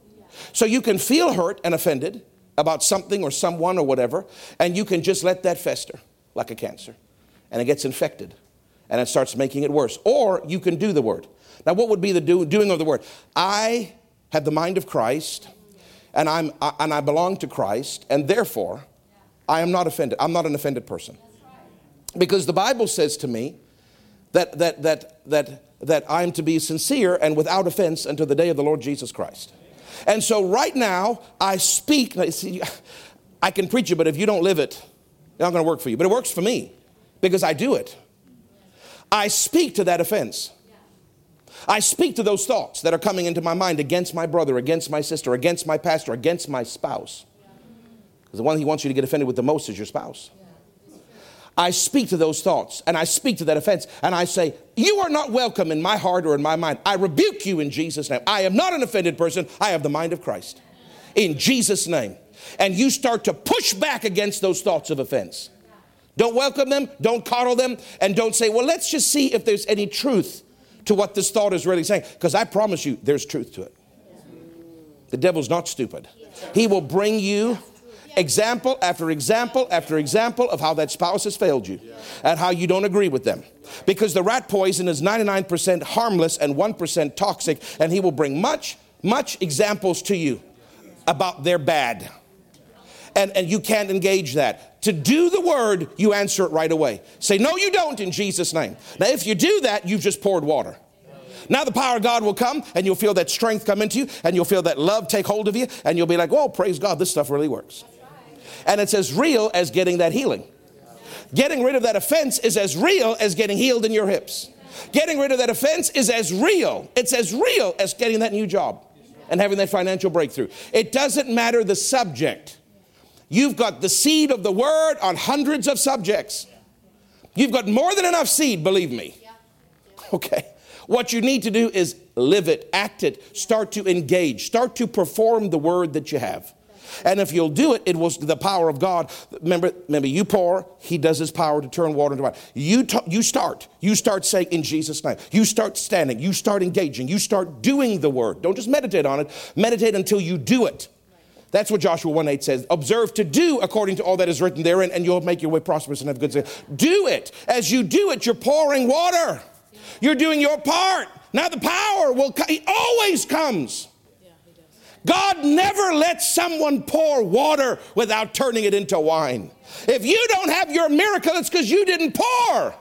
So you can feel hurt and offended, about something or someone or whatever, and you can just let that fester like a cancer. And it gets infected and it starts making it worse. Or you can do the word. Now, what would be the do, doing of the word? I have the mind of Christ and, I'm, I, and I belong to Christ, and therefore I am not offended. I'm not an offended person. Because the Bible says to me that, that, that, that, that I'm to be sincere and without offense until the day of the Lord Jesus Christ. And so right now, I speak. I can preach it, but if you don't live it, it's not going to work for you. But it works for me because I do it. I speak to that offense. I speak to those thoughts that are coming into my mind against my brother, against my sister, against my pastor, against my spouse. Because the one he wants you to get offended with the most is your spouse. I speak to those thoughts and I speak to that offense and I say, You are not welcome in my heart or in my mind. I rebuke you in Jesus' name. I am not an offended person. I have the mind of Christ. In Jesus' name. And you start to push back against those thoughts of offense. Don't welcome them, don't coddle them, and don't say, Well, let's just see if there's any truth to what this thought is really saying. Because I promise you, there's truth to it. The devil's not stupid. He will bring you example after example after example of how that spouse has failed you and how you don't agree with them. Because the rat poison is 99% harmless and 1% toxic, and he will bring much, much examples to you about their bad. And, and you can't engage that. To do the word, you answer it right away. Say, No, you don't in Jesus' name. Now, if you do that, you've just poured water. Now the power of God will come and you'll feel that strength come into you and you'll feel that love take hold of you and you'll be like, oh, praise God, this stuff really works. And it's as real as getting that healing. Getting rid of that offense is as real as getting healed in your hips. Getting rid of that offense is as real. It's as real as getting that new job and having that financial breakthrough. It doesn't matter the subject. You've got the seed of the word on hundreds of subjects. You've got more than enough seed, believe me. Okay. What you need to do is live it, act it, start to engage, start to perform the word that you have. And if you'll do it, it was the power of God. Remember, remember, you pour, He does His power to turn water into wine. You, t- you start. You start saying in Jesus' name. You start standing. You start engaging. You start doing the word. Don't just meditate on it. Meditate until you do it. That's what Joshua 1 8 says. Observe to do according to all that is written therein, and you'll make your way prosperous and have good success. Do it. As you do it, you're pouring water. You're doing your part. Now the power will, it always comes God never lets someone pour water without turning it into wine. If you don't have your miracle, it's because you didn't pour.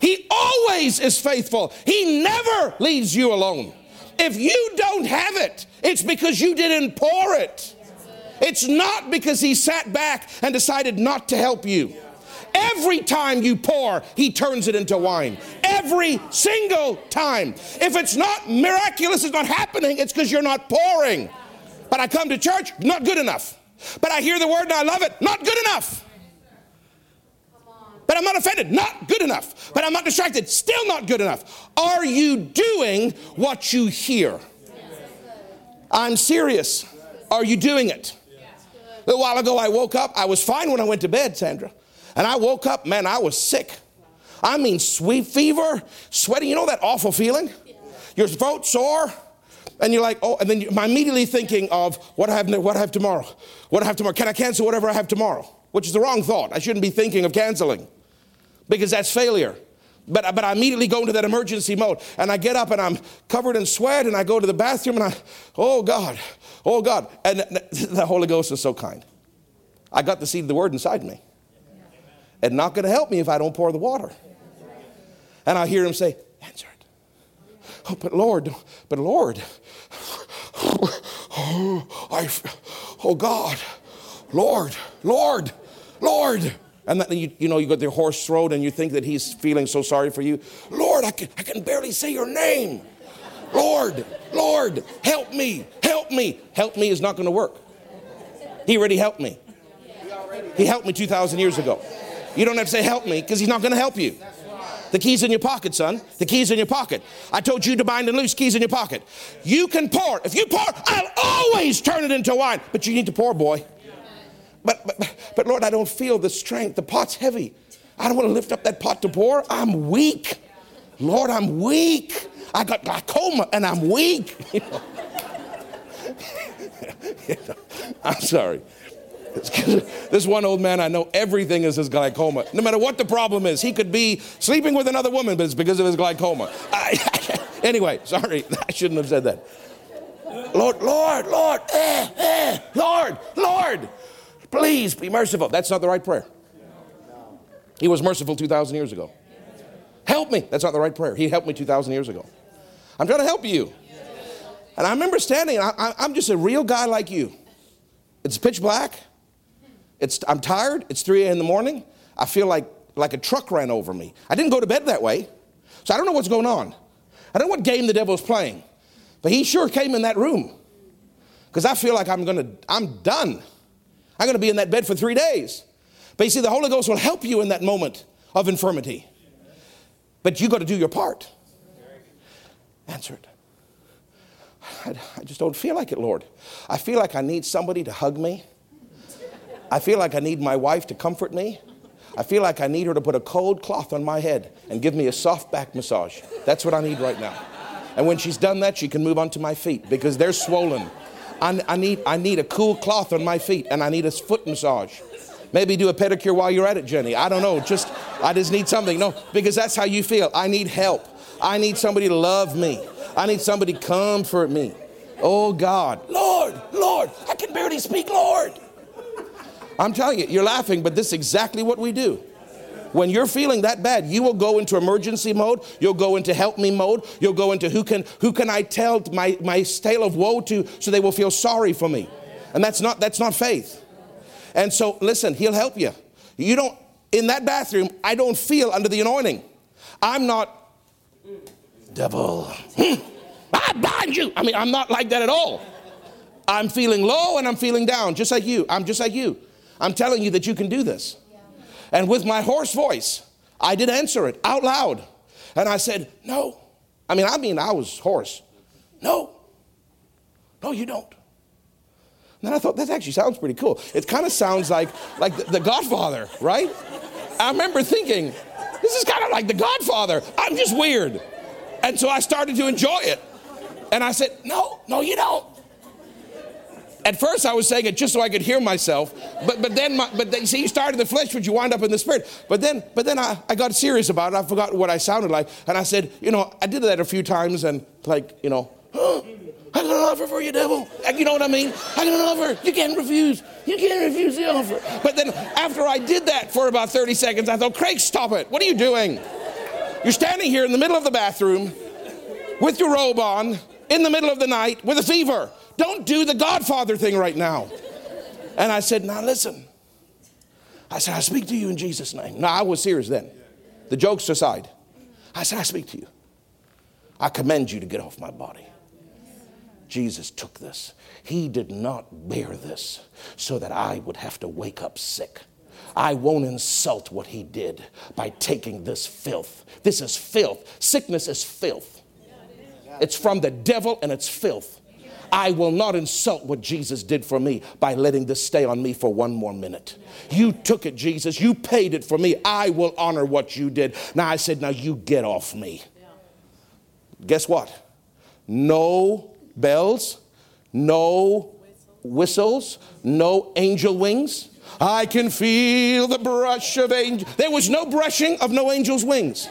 He always is faithful. He never leaves you alone. If you don't have it, it's because you didn't pour it. It's not because he sat back and decided not to help you. Every time you pour, he turns it into wine. Every single time. If it's not miraculous, it's not happening, it's because you're not pouring. But I come to church, not good enough. But I hear the word and I love it, not good enough. But I'm not offended, not good enough. But I'm not distracted, still not good enough. Are you doing what you hear? I'm serious. Are you doing it? A little while ago, I woke up. I was fine when I went to bed, Sandra. And I woke up, man, I was sick. I mean, sweet fever, sweating. You know that awful feeling? Your throat sore. And you're like, oh, and then I'm immediately thinking of what I have, what I have tomorrow. What I have tomorrow. Can I cancel whatever I have tomorrow? Which is the wrong thought. I shouldn't be thinking of canceling because that's failure. But, but I immediately go into that emergency mode and I get up and I'm covered in sweat and I go to the bathroom and I, oh God, oh God. And the Holy Ghost is so kind. I got the seed of the word inside me. And not going to help me if I don't pour the water. And I hear him say, answer it. Oh, but Lord, but Lord, oh, I, oh God, Lord, Lord, Lord. And then you, you know, you got the hoarse throat and you think that he's feeling so sorry for you. Lord, I can, I can barely say your name. Lord, Lord, help me, help me. Help me is not going to work. He already helped me. He helped me 2,000 years ago. You don't have to say help me because he's not going to help you. The key's in your pocket, son. The key's in your pocket. I told you to bind and loose, keys in your pocket. You can pour. If you pour, I'll always turn it into wine. But you need to pour, boy. But, but, but Lord, I don't feel the strength. The pot's heavy. I don't want to lift up that pot to pour. I'm weak. Lord, I'm weak. I got glaucoma and I'm weak. I'm sorry. This one old man I know, everything is his glaucoma. No matter what the problem is, he could be sleeping with another woman, but it's because of his glaucoma. I, anyway, sorry, I shouldn't have said that. Lord, Lord, Lord, eh, eh, Lord, Lord, please be merciful. That's not the right prayer. He was merciful 2,000 years ago. Help me. That's not the right prayer. He helped me 2,000 years ago. I'm trying to help you. And I remember standing, I, am just a real guy like you. It's pitch black. It's, I'm tired. It's 3 a.m. in the morning. I feel like, like a truck ran over me. I didn't go to bed that way. So I don't know what's going on. I don't know what game the devil's playing. But he sure came in that room. Because I feel like I'm going to, I'm done. I'm going to be in that bed for three days. But you see, the Holy Ghost will help you in that moment of infirmity. But you got to do your part. Answer it. I, I just don't feel like it, Lord. I feel like I need somebody to hug me I feel like I need my wife to comfort me. I feel like I need her to put a cold cloth on my head and give me a soft back massage. That's what I need right now. And when she's done that, she can move on to my feet because they're swollen. I, I, need, I need a cool cloth on my feet and I need a foot massage. Maybe do a pedicure while you're at it, Jenny. I don't know. Just, I just need something. No, because that's how you feel. I need help. I need somebody to love me. I need somebody to comfort me. Oh God, Lord, Lord, I can barely speak, Lord. I'm telling you, you're laughing, but this is exactly what we do. When you're feeling that bad, you will go into emergency mode. You'll go into help me mode. You'll go into who can who can I tell my, my tale of woe to so they will feel sorry for me. And that's not that's not faith. And so listen, he'll help you. You don't in that bathroom, I don't feel under the anointing. I'm not devil. I bind you. I mean, I'm not like that at all. I'm feeling low and I'm feeling down, just like you. I'm just like you. I'm telling you that you can do this. And with my hoarse voice, I did answer it out loud. And I said, No. I mean, I mean, I was hoarse. No. No, you don't. And then I thought, that actually sounds pretty cool. It kind of sounds like, like the, the Godfather, right? I remember thinking, this is kind of like the Godfather. I'm just weird. And so I started to enjoy it. And I said, No, no, you don't. At first, I was saying it just so I could hear myself, but but then my, but see, you started the flesh, but you wind up in the spirit. But then but then I, I got serious about it. I forgot what I sounded like, and I said, you know, I did that a few times, and like you know, I got an offer for you, devil. You know what I mean? I got an offer. You can't refuse. You can't refuse the offer. But then after I did that for about 30 seconds, I thought, Craig, stop it. What are you doing? You're standing here in the middle of the bathroom with your robe on in the middle of the night with a fever. Don't do the Godfather thing right now. And I said, Now listen. I said, I speak to you in Jesus' name. Now I was serious then. The jokes aside. I said, I speak to you. I commend you to get off my body. Jesus took this. He did not bear this so that I would have to wake up sick. I won't insult what he did by taking this filth. This is filth. Sickness is filth. It's from the devil and it's filth. I will not insult what Jesus did for me by letting this stay on me for one more minute. You took it, Jesus. You paid it for me. I will honor what you did. Now I said, Now you get off me. Guess what? No bells, no whistles, no angel wings. I can feel the brush of angel. There was no brushing of no angel's wings.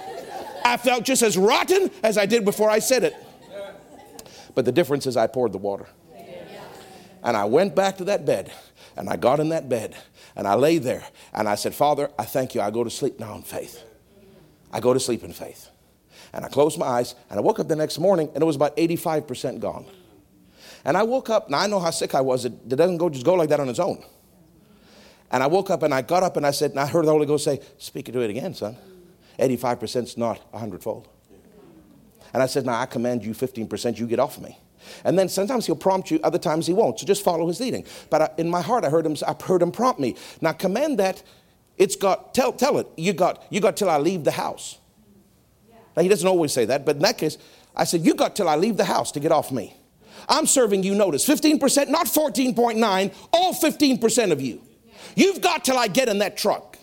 I felt just as rotten as I did before I said it. But the difference is I poured the water. And I went back to that bed and I got in that bed and I lay there and I said, Father, I thank you. I go to sleep now in faith. I go to sleep in faith. And I closed my eyes and I woke up the next morning and it was about 85% gone. And I woke up, now I know how sick I was. It, it doesn't go, just go like that on its own. And I woke up and I got up and I said, and I heard the Holy Ghost say, Speak to it again, son. 85% is not a hundredfold. And I said, Now I command you 15%, you get off me. And then sometimes he'll prompt you, other times he won't. So just follow his leading. But I, in my heart, I heard him. I heard him prompt me. Now command that. It's got. Tell tell it. You got. You got till I leave the house. Now he doesn't always say that, but in that case, I said, you got till I leave the house to get off me. I'm serving you notice 15%, not 14.9, all 15% of you. You've got till I get in that truck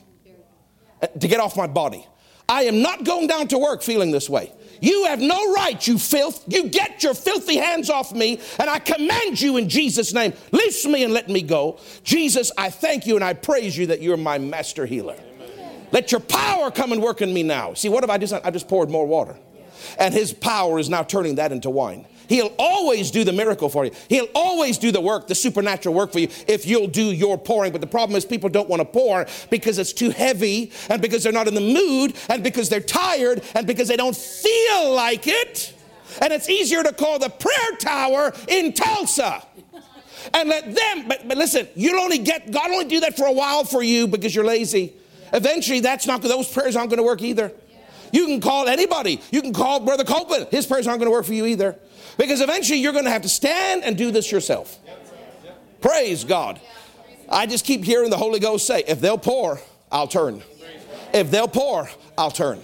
uh, to get off my body. I am not going down to work feeling this way. You have no right, you filth. You get your filthy hands off me, and I command you in Jesus' name, loose me and let me go. Jesus, I thank you and I praise you that you're my master healer. Let your power come and work in me now. See, what have I just I just poured more water. And his power is now turning that into wine. He'll always do the miracle for you. He'll always do the work, the supernatural work for you if you'll do your pouring. But the problem is people don't want to pour because it's too heavy and because they're not in the mood and because they're tired and because they don't feel like it. And it's easier to call the prayer tower in Tulsa and let them, but, but listen, you'll only get, God only do that for a while for you because you're lazy. Eventually, that's not, those prayers aren't going to work either. You can call anybody. You can call Brother Copeland. His prayers aren't going to work for you either. Because eventually you're going to have to stand and do this yourself. Praise God. I just keep hearing the Holy Ghost say, if they'll pour, I'll turn. If they'll pour, I'll turn.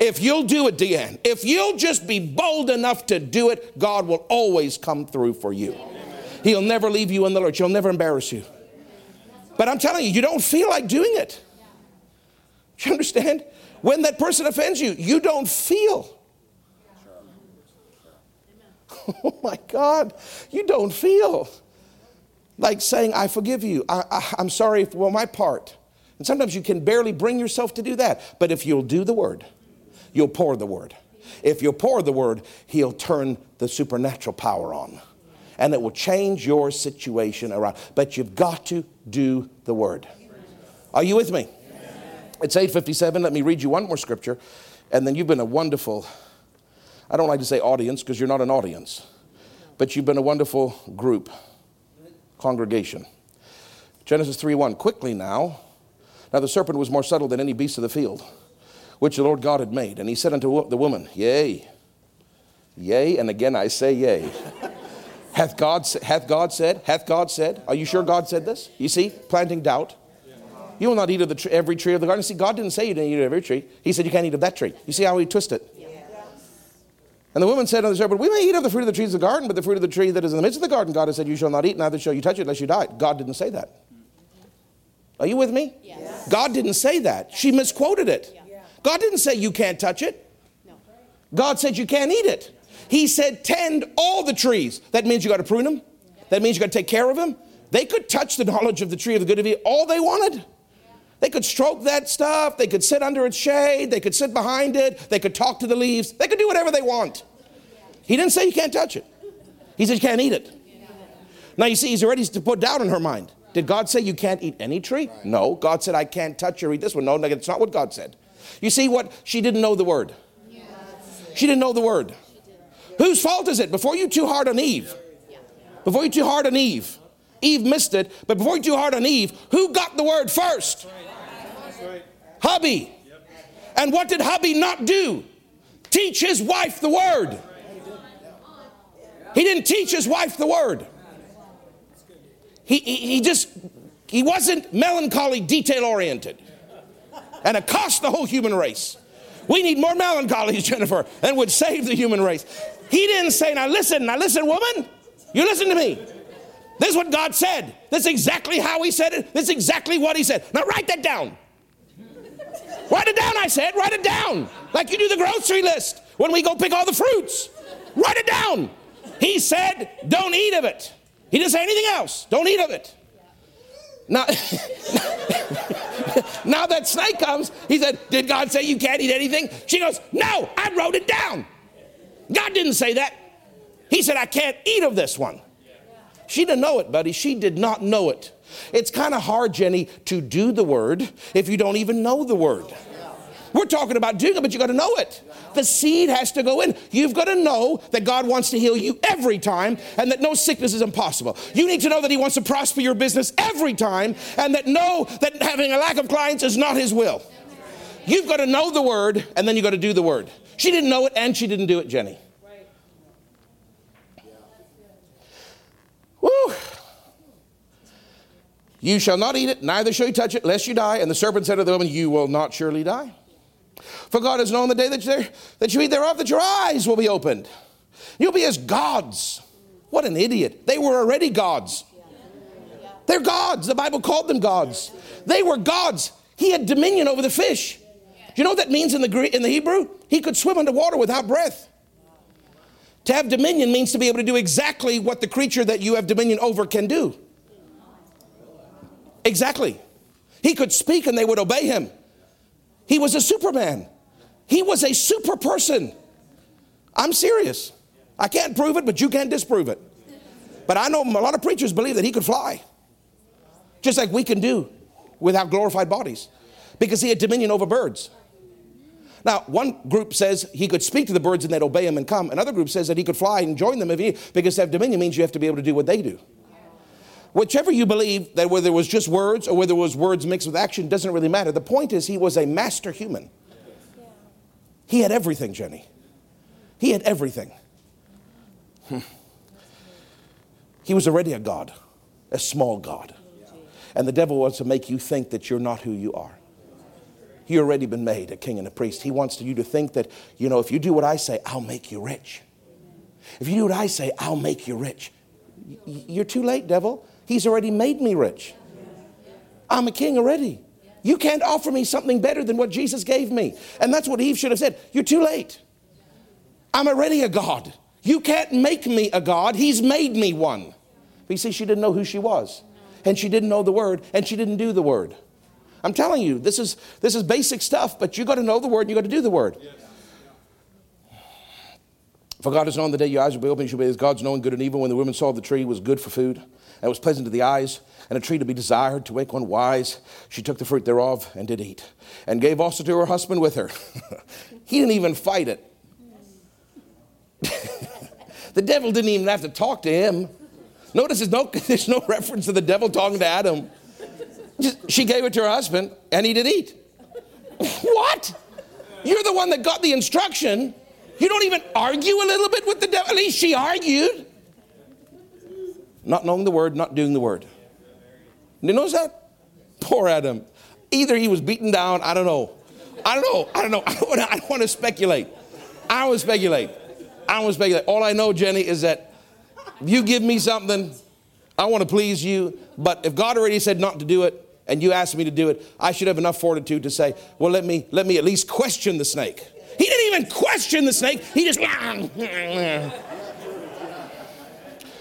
If you'll do it, Deanne, if you'll just be bold enough to do it, God will always come through for you. He'll never leave you in the lurch. He'll never embarrass you. But I'm telling you, you don't feel like doing it. You understand? When that person offends you, you don't feel. Oh my God, you don't feel like saying, I forgive you. I, am sorry for my part. And sometimes you can barely bring yourself to do that. But if you'll do the word, you'll pour the word. If you'll pour the word, he'll turn the supernatural power on. And it will change your situation around. But you've got to do the word. Are you with me? It's 857. Let me read you one more scripture. And then you've been a wonderful, I don't like to say audience because you're not an audience, but you've been a wonderful group, congregation. Genesis 3 1. Quickly now. Now the serpent was more subtle than any beast of the field, which the Lord God had made. And he said unto the woman, Yea, yea, and again I say yea. hath, God, hath God said? Hath God said? Are you sure God said this? You see, planting doubt. You will not eat of the tree, every tree of the garden. See, God didn't say you didn't eat of every tree. He said you can't eat of that tree. You see how he twisted it? And the woman said unto the serpent, We may eat of the fruit of the trees of the garden, but the fruit of the tree that is in the midst of the garden, God has said, You shall not eat, neither shall you touch it, lest you die. God didn't say that. Are you with me? Yes. God didn't say that. She misquoted it. Yeah. God didn't say you can't touch it. No. God said you can't eat it. He said tend all the trees. That means you got to prune them. That means you got to take care of them. They could touch the knowledge of the tree of the good of evil all they wanted. They could stroke that stuff. They could sit under its shade. They could sit behind it. They could talk to the leaves. They could do whatever they want. He didn't say you can't touch it. He said, You can't eat it. Now you see, he's already to put doubt in her mind. Did God say you can't eat any tree? No. God said, I can't touch or eat this one. No, no, it's not what God said. You see what? She didn't know the word. She didn't know the word. Whose fault is it? Before you too hard on Eve, before you too hard on Eve, Eve missed it, but before you too hard on Eve, who got the word first? Hubby. And what did hubby not do? Teach his wife the word. He didn't teach his wife the word. He, he, he just, he wasn't melancholy, detail oriented and accost the whole human race. We need more melancholies, Jennifer, and would save the human race. He didn't say, now listen, now listen, woman, you listen to me. This is what God said. This is exactly how He said it. This is exactly what He said. Now write that down. Write it down, I said. Write it down. Like you do the grocery list when we go pick all the fruits. Write it down. He said, don't eat of it. He didn't say anything else. Don't eat of it. Now, now that snake comes, he said, Did God say you can't eat anything? She goes, No, I wrote it down. God didn't say that. He said, I can't eat of this one. She didn't know it, buddy. She did not know it. It's kind of hard, Jenny, to do the word if you don't even know the word. We're talking about doing it, but you got to know it. The seed has to go in. You've got to know that God wants to heal you every time and that no sickness is impossible. You need to know that He wants to prosper your business every time and that know that having a lack of clients is not His will. You've got to know the word and then you've got to do the word. She didn't know it and she didn't do it, Jenny. You shall not eat it, neither shall you touch it, lest you die. And the serpent said to the woman, You will not surely die. For God has known the day that you, that you eat thereof, that your eyes will be opened. You'll be as gods. What an idiot. They were already gods. They're gods. The Bible called them gods. They were gods. He had dominion over the fish. Do you know what that means in the, Greek, in the Hebrew? He could swim underwater without breath. To have dominion means to be able to do exactly what the creature that you have dominion over can do. Exactly. He could speak and they would obey him. He was a superman. He was a super person. I'm serious. I can't prove it, but you can't disprove it. But I know a lot of preachers believe that he could fly, just like we can do without glorified bodies, because he had dominion over birds. Now, one group says he could speak to the birds and they'd obey him and come. Another group says that he could fly and join them if he, because to have dominion means you have to be able to do what they do. Whichever you believe, that whether it was just words or whether it was words mixed with action, doesn't really matter. The point is, he was a master human. He had everything, Jenny. He had everything. Hmm. He was already a God, a small God. And the devil wants to make you think that you're not who you are. You've already been made a king and a priest. He wants you to think that, you know, if you do what I say, I'll make you rich. If you do what I say, I'll make you rich. You're too late, devil. He's already made me rich. I'm a king already. You can't offer me something better than what Jesus gave me. And that's what Eve should have said. You're too late. I'm already a God. You can't make me a God. He's made me one. But you see, she didn't know who she was. And she didn't know the word. And she didn't do the word. I'm telling you, this is, this is basic stuff, but you got to know the word and you got to do the word. For God has known the day your eyes will be open, you shall be as God's knowing good and evil. When the woman saw the tree was good for food, and was pleasant to the eyes, and a tree to be desired to make one wise, she took the fruit thereof and did eat, and gave also to her husband with her. he didn't even fight it. the devil didn't even have to talk to him. Notice there's no, there's no reference to the devil talking to Adam. Just, she gave it to her husband, and he did eat. what? You're the one that got the instruction. You don't even argue a little bit with the devil. At least she argued. Not knowing the word, not doing the word. You notice that? Poor Adam. Either he was beaten down, I don't know. I don't know. I don't know. I don't want to, speculate. I don't want to speculate. I don't want to speculate. All I know, Jenny, is that if you give me something, I want to please you. But if God already said not to do it, and you asked me to do it, I should have enough fortitude to say, well, let me, let me at least question the snake. He didn't even question the snake. He just.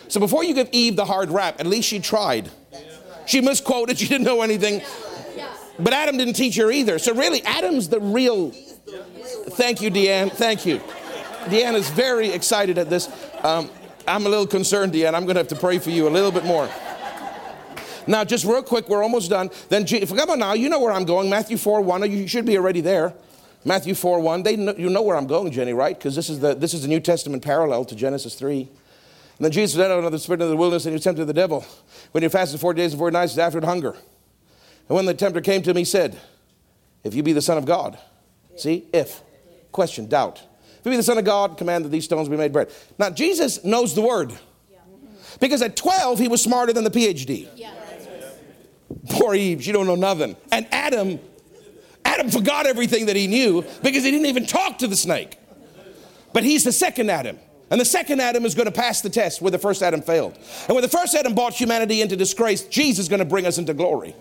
So before you give Eve the hard rap, at least she tried. She misquoted, she didn't know anything. But Adam didn't teach her either. So really, Adam's the real. Thank you, Deanne. Thank you. Deanne is very excited at this. Um, I'm a little concerned, Deanne. I'm going to have to pray for you a little bit more. Now, just real quick, we're almost done. Then, if come on now, you know where I'm going. Matthew 4 1, you should be already there. Matthew 4 1, they know, you know where I'm going, Jenny, right? Because this, is the, this is the New Testament parallel to Genesis 3. And then Jesus led out another spirit into the wilderness and he was tempted of the devil. When he fasted four days and four nights, after hunger. And when the tempter came to him, he said, If you be the Son of God, see, if, question, doubt. If you be the Son of God, command that these stones be made bread. Now, Jesus knows the word. Because at 12, he was smarter than the PhD. Poor Eve, she don't know nothing. And Adam, Adam forgot everything that he knew because he didn't even talk to the snake. But he's the second Adam. And the second Adam is going to pass the test where the first Adam failed. And when the first Adam brought humanity into disgrace, Jesus is going to bring us into glory.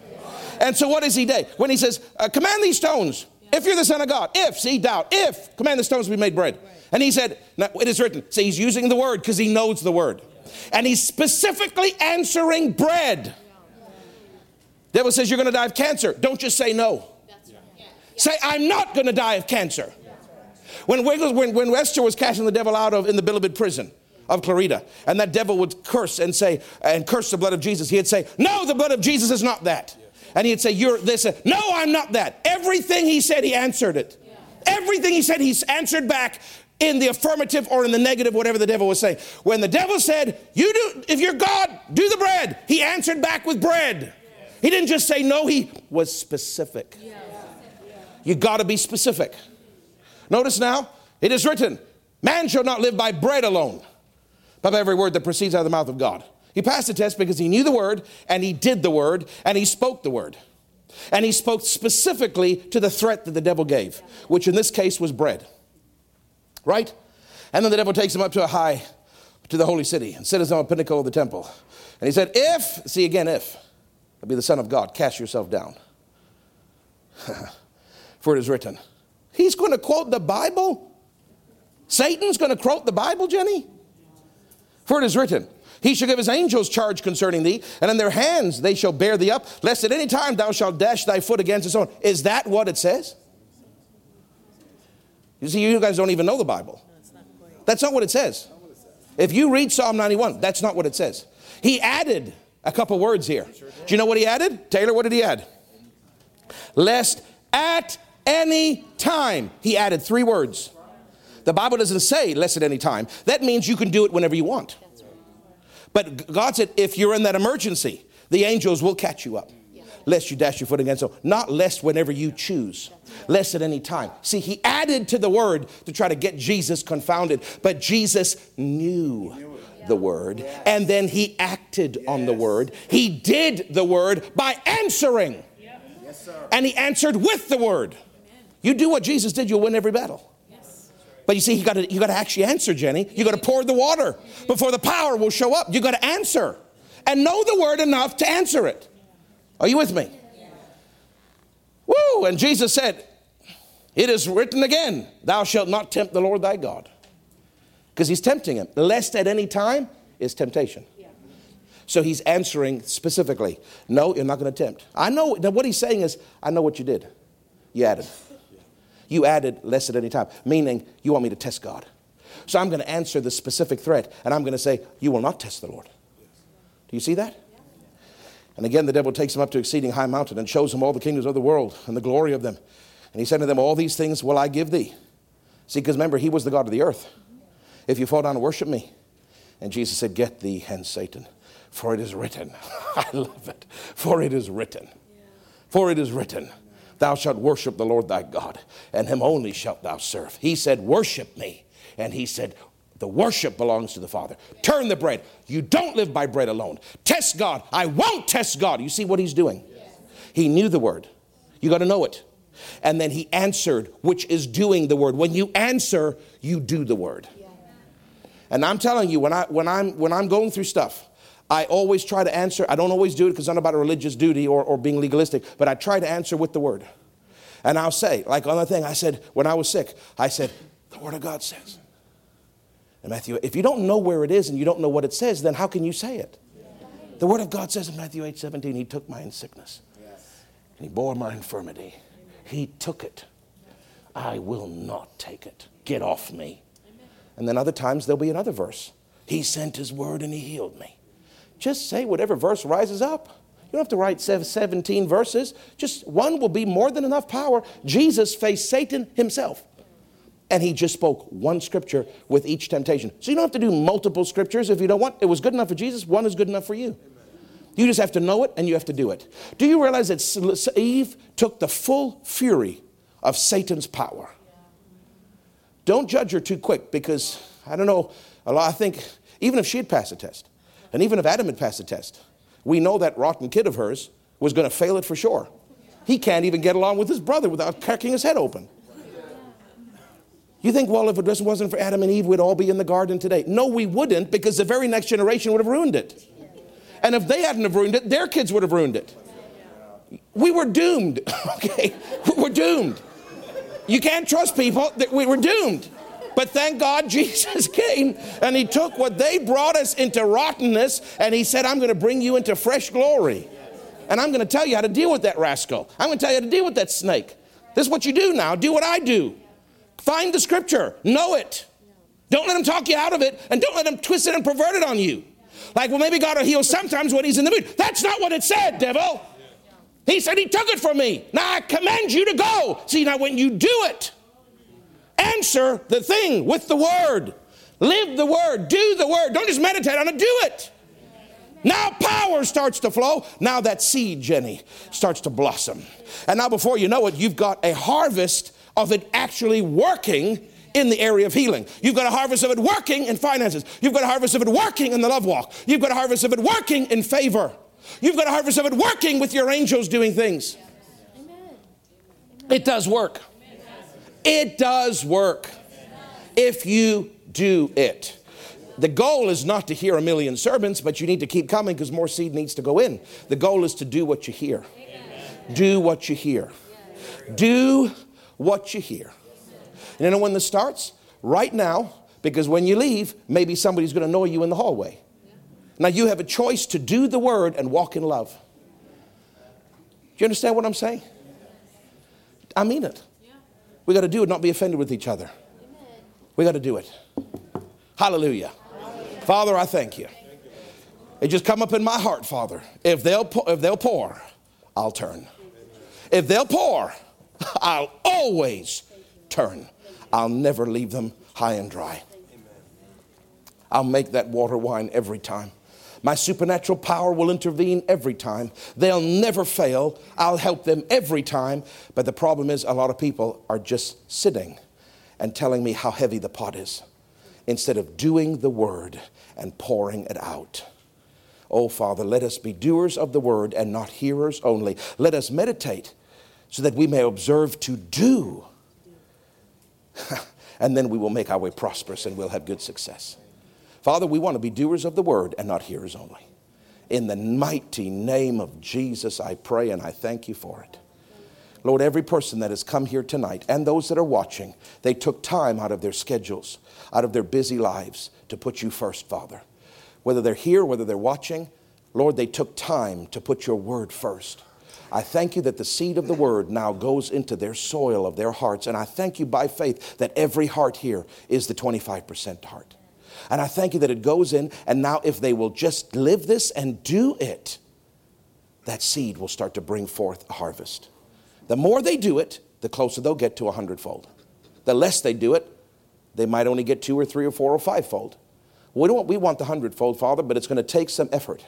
And so what does he do? When he says, uh, command these stones, if you're the son of God, if, see, doubt, if, command the stones to be made bread. And he said, now it is written, so he's using the word because he knows the word. And he's specifically answering bread. Devil says you're going to die of cancer. Don't just say no. Say, I'm not going to die of cancer. When, Wiggles, when, when Lester was casting the devil out of in the Bilibid prison of Clarita, and that devil would curse and say, and curse the blood of Jesus, he'd say, No, the blood of Jesus is not that. And he'd say, You're this. No, I'm not that. Everything he said, he answered it. Everything he said, he's answered back in the affirmative or in the negative, whatever the devil was saying. When the devil said, You do, if you're God, do the bread, he answered back with bread. He didn't just say no, he was specific. You got to be specific. Notice now, it is written, Man shall not live by bread alone, but by every word that proceeds out of the mouth of God. He passed the test because he knew the word, and he did the word, and he spoke the word. And he spoke specifically to the threat that the devil gave, which in this case was bread. Right? And then the devil takes him up to a high, to the holy city, and sits on a pinnacle of the temple. And he said, If, see again, if, be the Son of God, cast yourself down. For it is written. He's going to quote the Bible? Satan's going to quote the Bible, Jenny? For it is written, He shall give His angels charge concerning thee, and in their hands they shall bear thee up, lest at any time thou shalt dash thy foot against a stone. Is that what it says? You see, you guys don't even know the Bible. That's not what it says. If you read Psalm 91, that's not what it says. He added a couple words here. Do you know what he added? Taylor, what did he add? Lest at any time. He added three words. The Bible doesn't say lest at any time. That means you can do it whenever you want. But God said, if you're in that emergency, the angels will catch you up. Lest you dash your foot against them. Not lest whenever you choose. Lest at any time. See, he added to the word to try to get Jesus confounded. But Jesus knew the word, and then he acted on the word. He did the word by answering. And he answered with the word. You do what Jesus did, you'll win every battle. But you see, you gotta, you gotta actually answer, Jenny. You gotta pour the water before the power will show up. You gotta answer and know the word enough to answer it. Are you with me? Woo! And Jesus said, It is written again, Thou shalt not tempt the Lord thy God because he's tempting him. Lest at any time is temptation. So he's answering specifically, no, you're not going to tempt. I know, now what he's saying is, I know what you did. You added. You added less at any time, meaning you want me to test God. So I'm going to answer the specific threat, and I'm going to say, You will not test the Lord. Do you see that? And again, the devil takes him up to exceeding high mountain and shows him all the kingdoms of the world and the glory of them. And he said to them, All these things will I give thee. See, because remember, he was the God of the earth if you fall down and worship me. And Jesus said, Get thee hence, Satan, for it is written. I love it. For it is written. For it is written, Thou shalt worship the Lord thy God, and him only shalt thou serve. He said, Worship me. And he said, the worship belongs to the Father. Turn the bread. You don't live by bread alone. Test God. I won't test God. You see what he's doing? He knew the word. You got to know it. And then he answered, which is doing the word. When you answer, you do the word. And I'm telling you, when, I, when, I'm, when I'm going through stuff, I always try to answer. I don't always do it because not about a religious duty or, or being legalistic, but I try to answer with the word. And I'll say, like on the thing, I said, when I was sick, I said, the word of God says. And Matthew, if you don't know where it is and you don't know what it says, then how can you say it? The word of God says in Matthew 8 17, He took my sickness and He bore my infirmity. He took it. I will not take it. Get off me. And then other times there'll be another verse He sent his word and he healed me. Just say whatever verse rises up. You don't have to write 17 verses. Just one will be more than enough power. Jesus faced Satan himself. And he just spoke one scripture with each temptation. So you don't have to do multiple scriptures if you don't want. It was good enough for Jesus, one is good enough for you. You just have to know it and you have to do it. Do you realize that Eve took the full fury of Satan's power? Don't judge her too quick because I don't know. I think even if she had passed the test, and even if Adam had passed the test, we know that rotten kid of hers was going to fail it for sure. He can't even get along with his brother without cracking his head open. You think, well, if it just wasn't for Adam and Eve, we'd all be in the garden today. No, we wouldn't, because the very next generation would have ruined it. And if they hadn't have ruined it, their kids would have ruined it. We were doomed, okay? We're doomed. You can't trust people, that we were doomed. But thank God Jesus came and he took what they brought us into rottenness and he said, I'm going to bring you into fresh glory. And I'm going to tell you how to deal with that rascal. I'm going to tell you how to deal with that snake. This is what you do now. Do what I do. Find the scripture, know it. Don't let him talk you out of it, and don't let him twist it and pervert it on you. Like, well, maybe God will heal sometimes when he's in the mood. That's not what it said, devil. He said he took it from me. Now I command you to go. See, now when you do it, Answer the thing with the word. Live the word. Do the word. Don't just meditate on it, do it. Now power starts to flow. Now that seed, Jenny, starts to blossom. And now before you know it, you've got a harvest of it actually working in the area of healing. You've got a harvest of it working in finances. You've got a harvest of it working in the love walk. You've got a harvest of it working in favor. You've got a harvest of it working with your angels doing things. It does work. It does work if you do it. The goal is not to hear a million sermons, but you need to keep coming because more seed needs to go in. The goal is to do what you hear. Do what you hear. Do what you hear. And you know when this starts? Right now, because when you leave, maybe somebody's going to know you in the hallway. Now you have a choice to do the word and walk in love. Do you understand what I'm saying? I mean it. We got to do it, not be offended with each other. We got to do it. Hallelujah. Hallelujah. Father, I thank you. It just come up in my heart, Father. If they'll pour, if they'll pour, I'll turn. If they'll pour, I'll always turn. I'll never leave them high and dry. I'll make that water wine every time. My supernatural power will intervene every time. They'll never fail. I'll help them every time. But the problem is, a lot of people are just sitting and telling me how heavy the pot is instead of doing the word and pouring it out. Oh, Father, let us be doers of the word and not hearers only. Let us meditate so that we may observe to do. and then we will make our way prosperous and we'll have good success. Father, we want to be doers of the word and not hearers only. In the mighty name of Jesus, I pray and I thank you for it. Lord, every person that has come here tonight and those that are watching, they took time out of their schedules, out of their busy lives to put you first, Father. Whether they're here, whether they're watching, Lord, they took time to put your word first. I thank you that the seed of the word now goes into their soil of their hearts. And I thank you by faith that every heart here is the 25% heart. And I thank you that it goes in, and now if they will just live this and do it, that seed will start to bring forth a harvest. The more they do it, the closer they'll get to a hundredfold. The less they do it, they might only get two or three or four or fivefold. We, don't, we want the hundredfold, Father, but it's going to take some effort.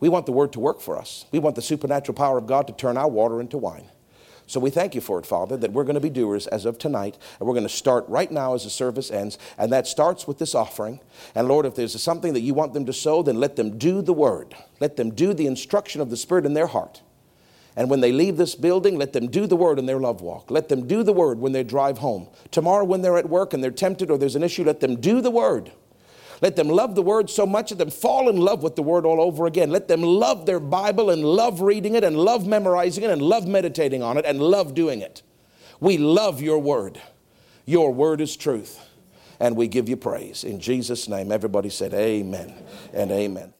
We want the word to work for us. We want the supernatural power of God to turn our water into wine. So we thank you for it, Father, that we're going to be doers as of tonight. And we're going to start right now as the service ends. And that starts with this offering. And Lord, if there's something that you want them to sow, then let them do the word. Let them do the instruction of the Spirit in their heart. And when they leave this building, let them do the word in their love walk. Let them do the word when they drive home. Tomorrow, when they're at work and they're tempted or there's an issue, let them do the word. Let them love the word so much that them fall in love with the word all over again. Let them love their Bible and love reading it and love memorizing it and love meditating on it and love doing it. We love your word. Your word is truth. And we give you praise. In Jesus' name, everybody said amen and amen.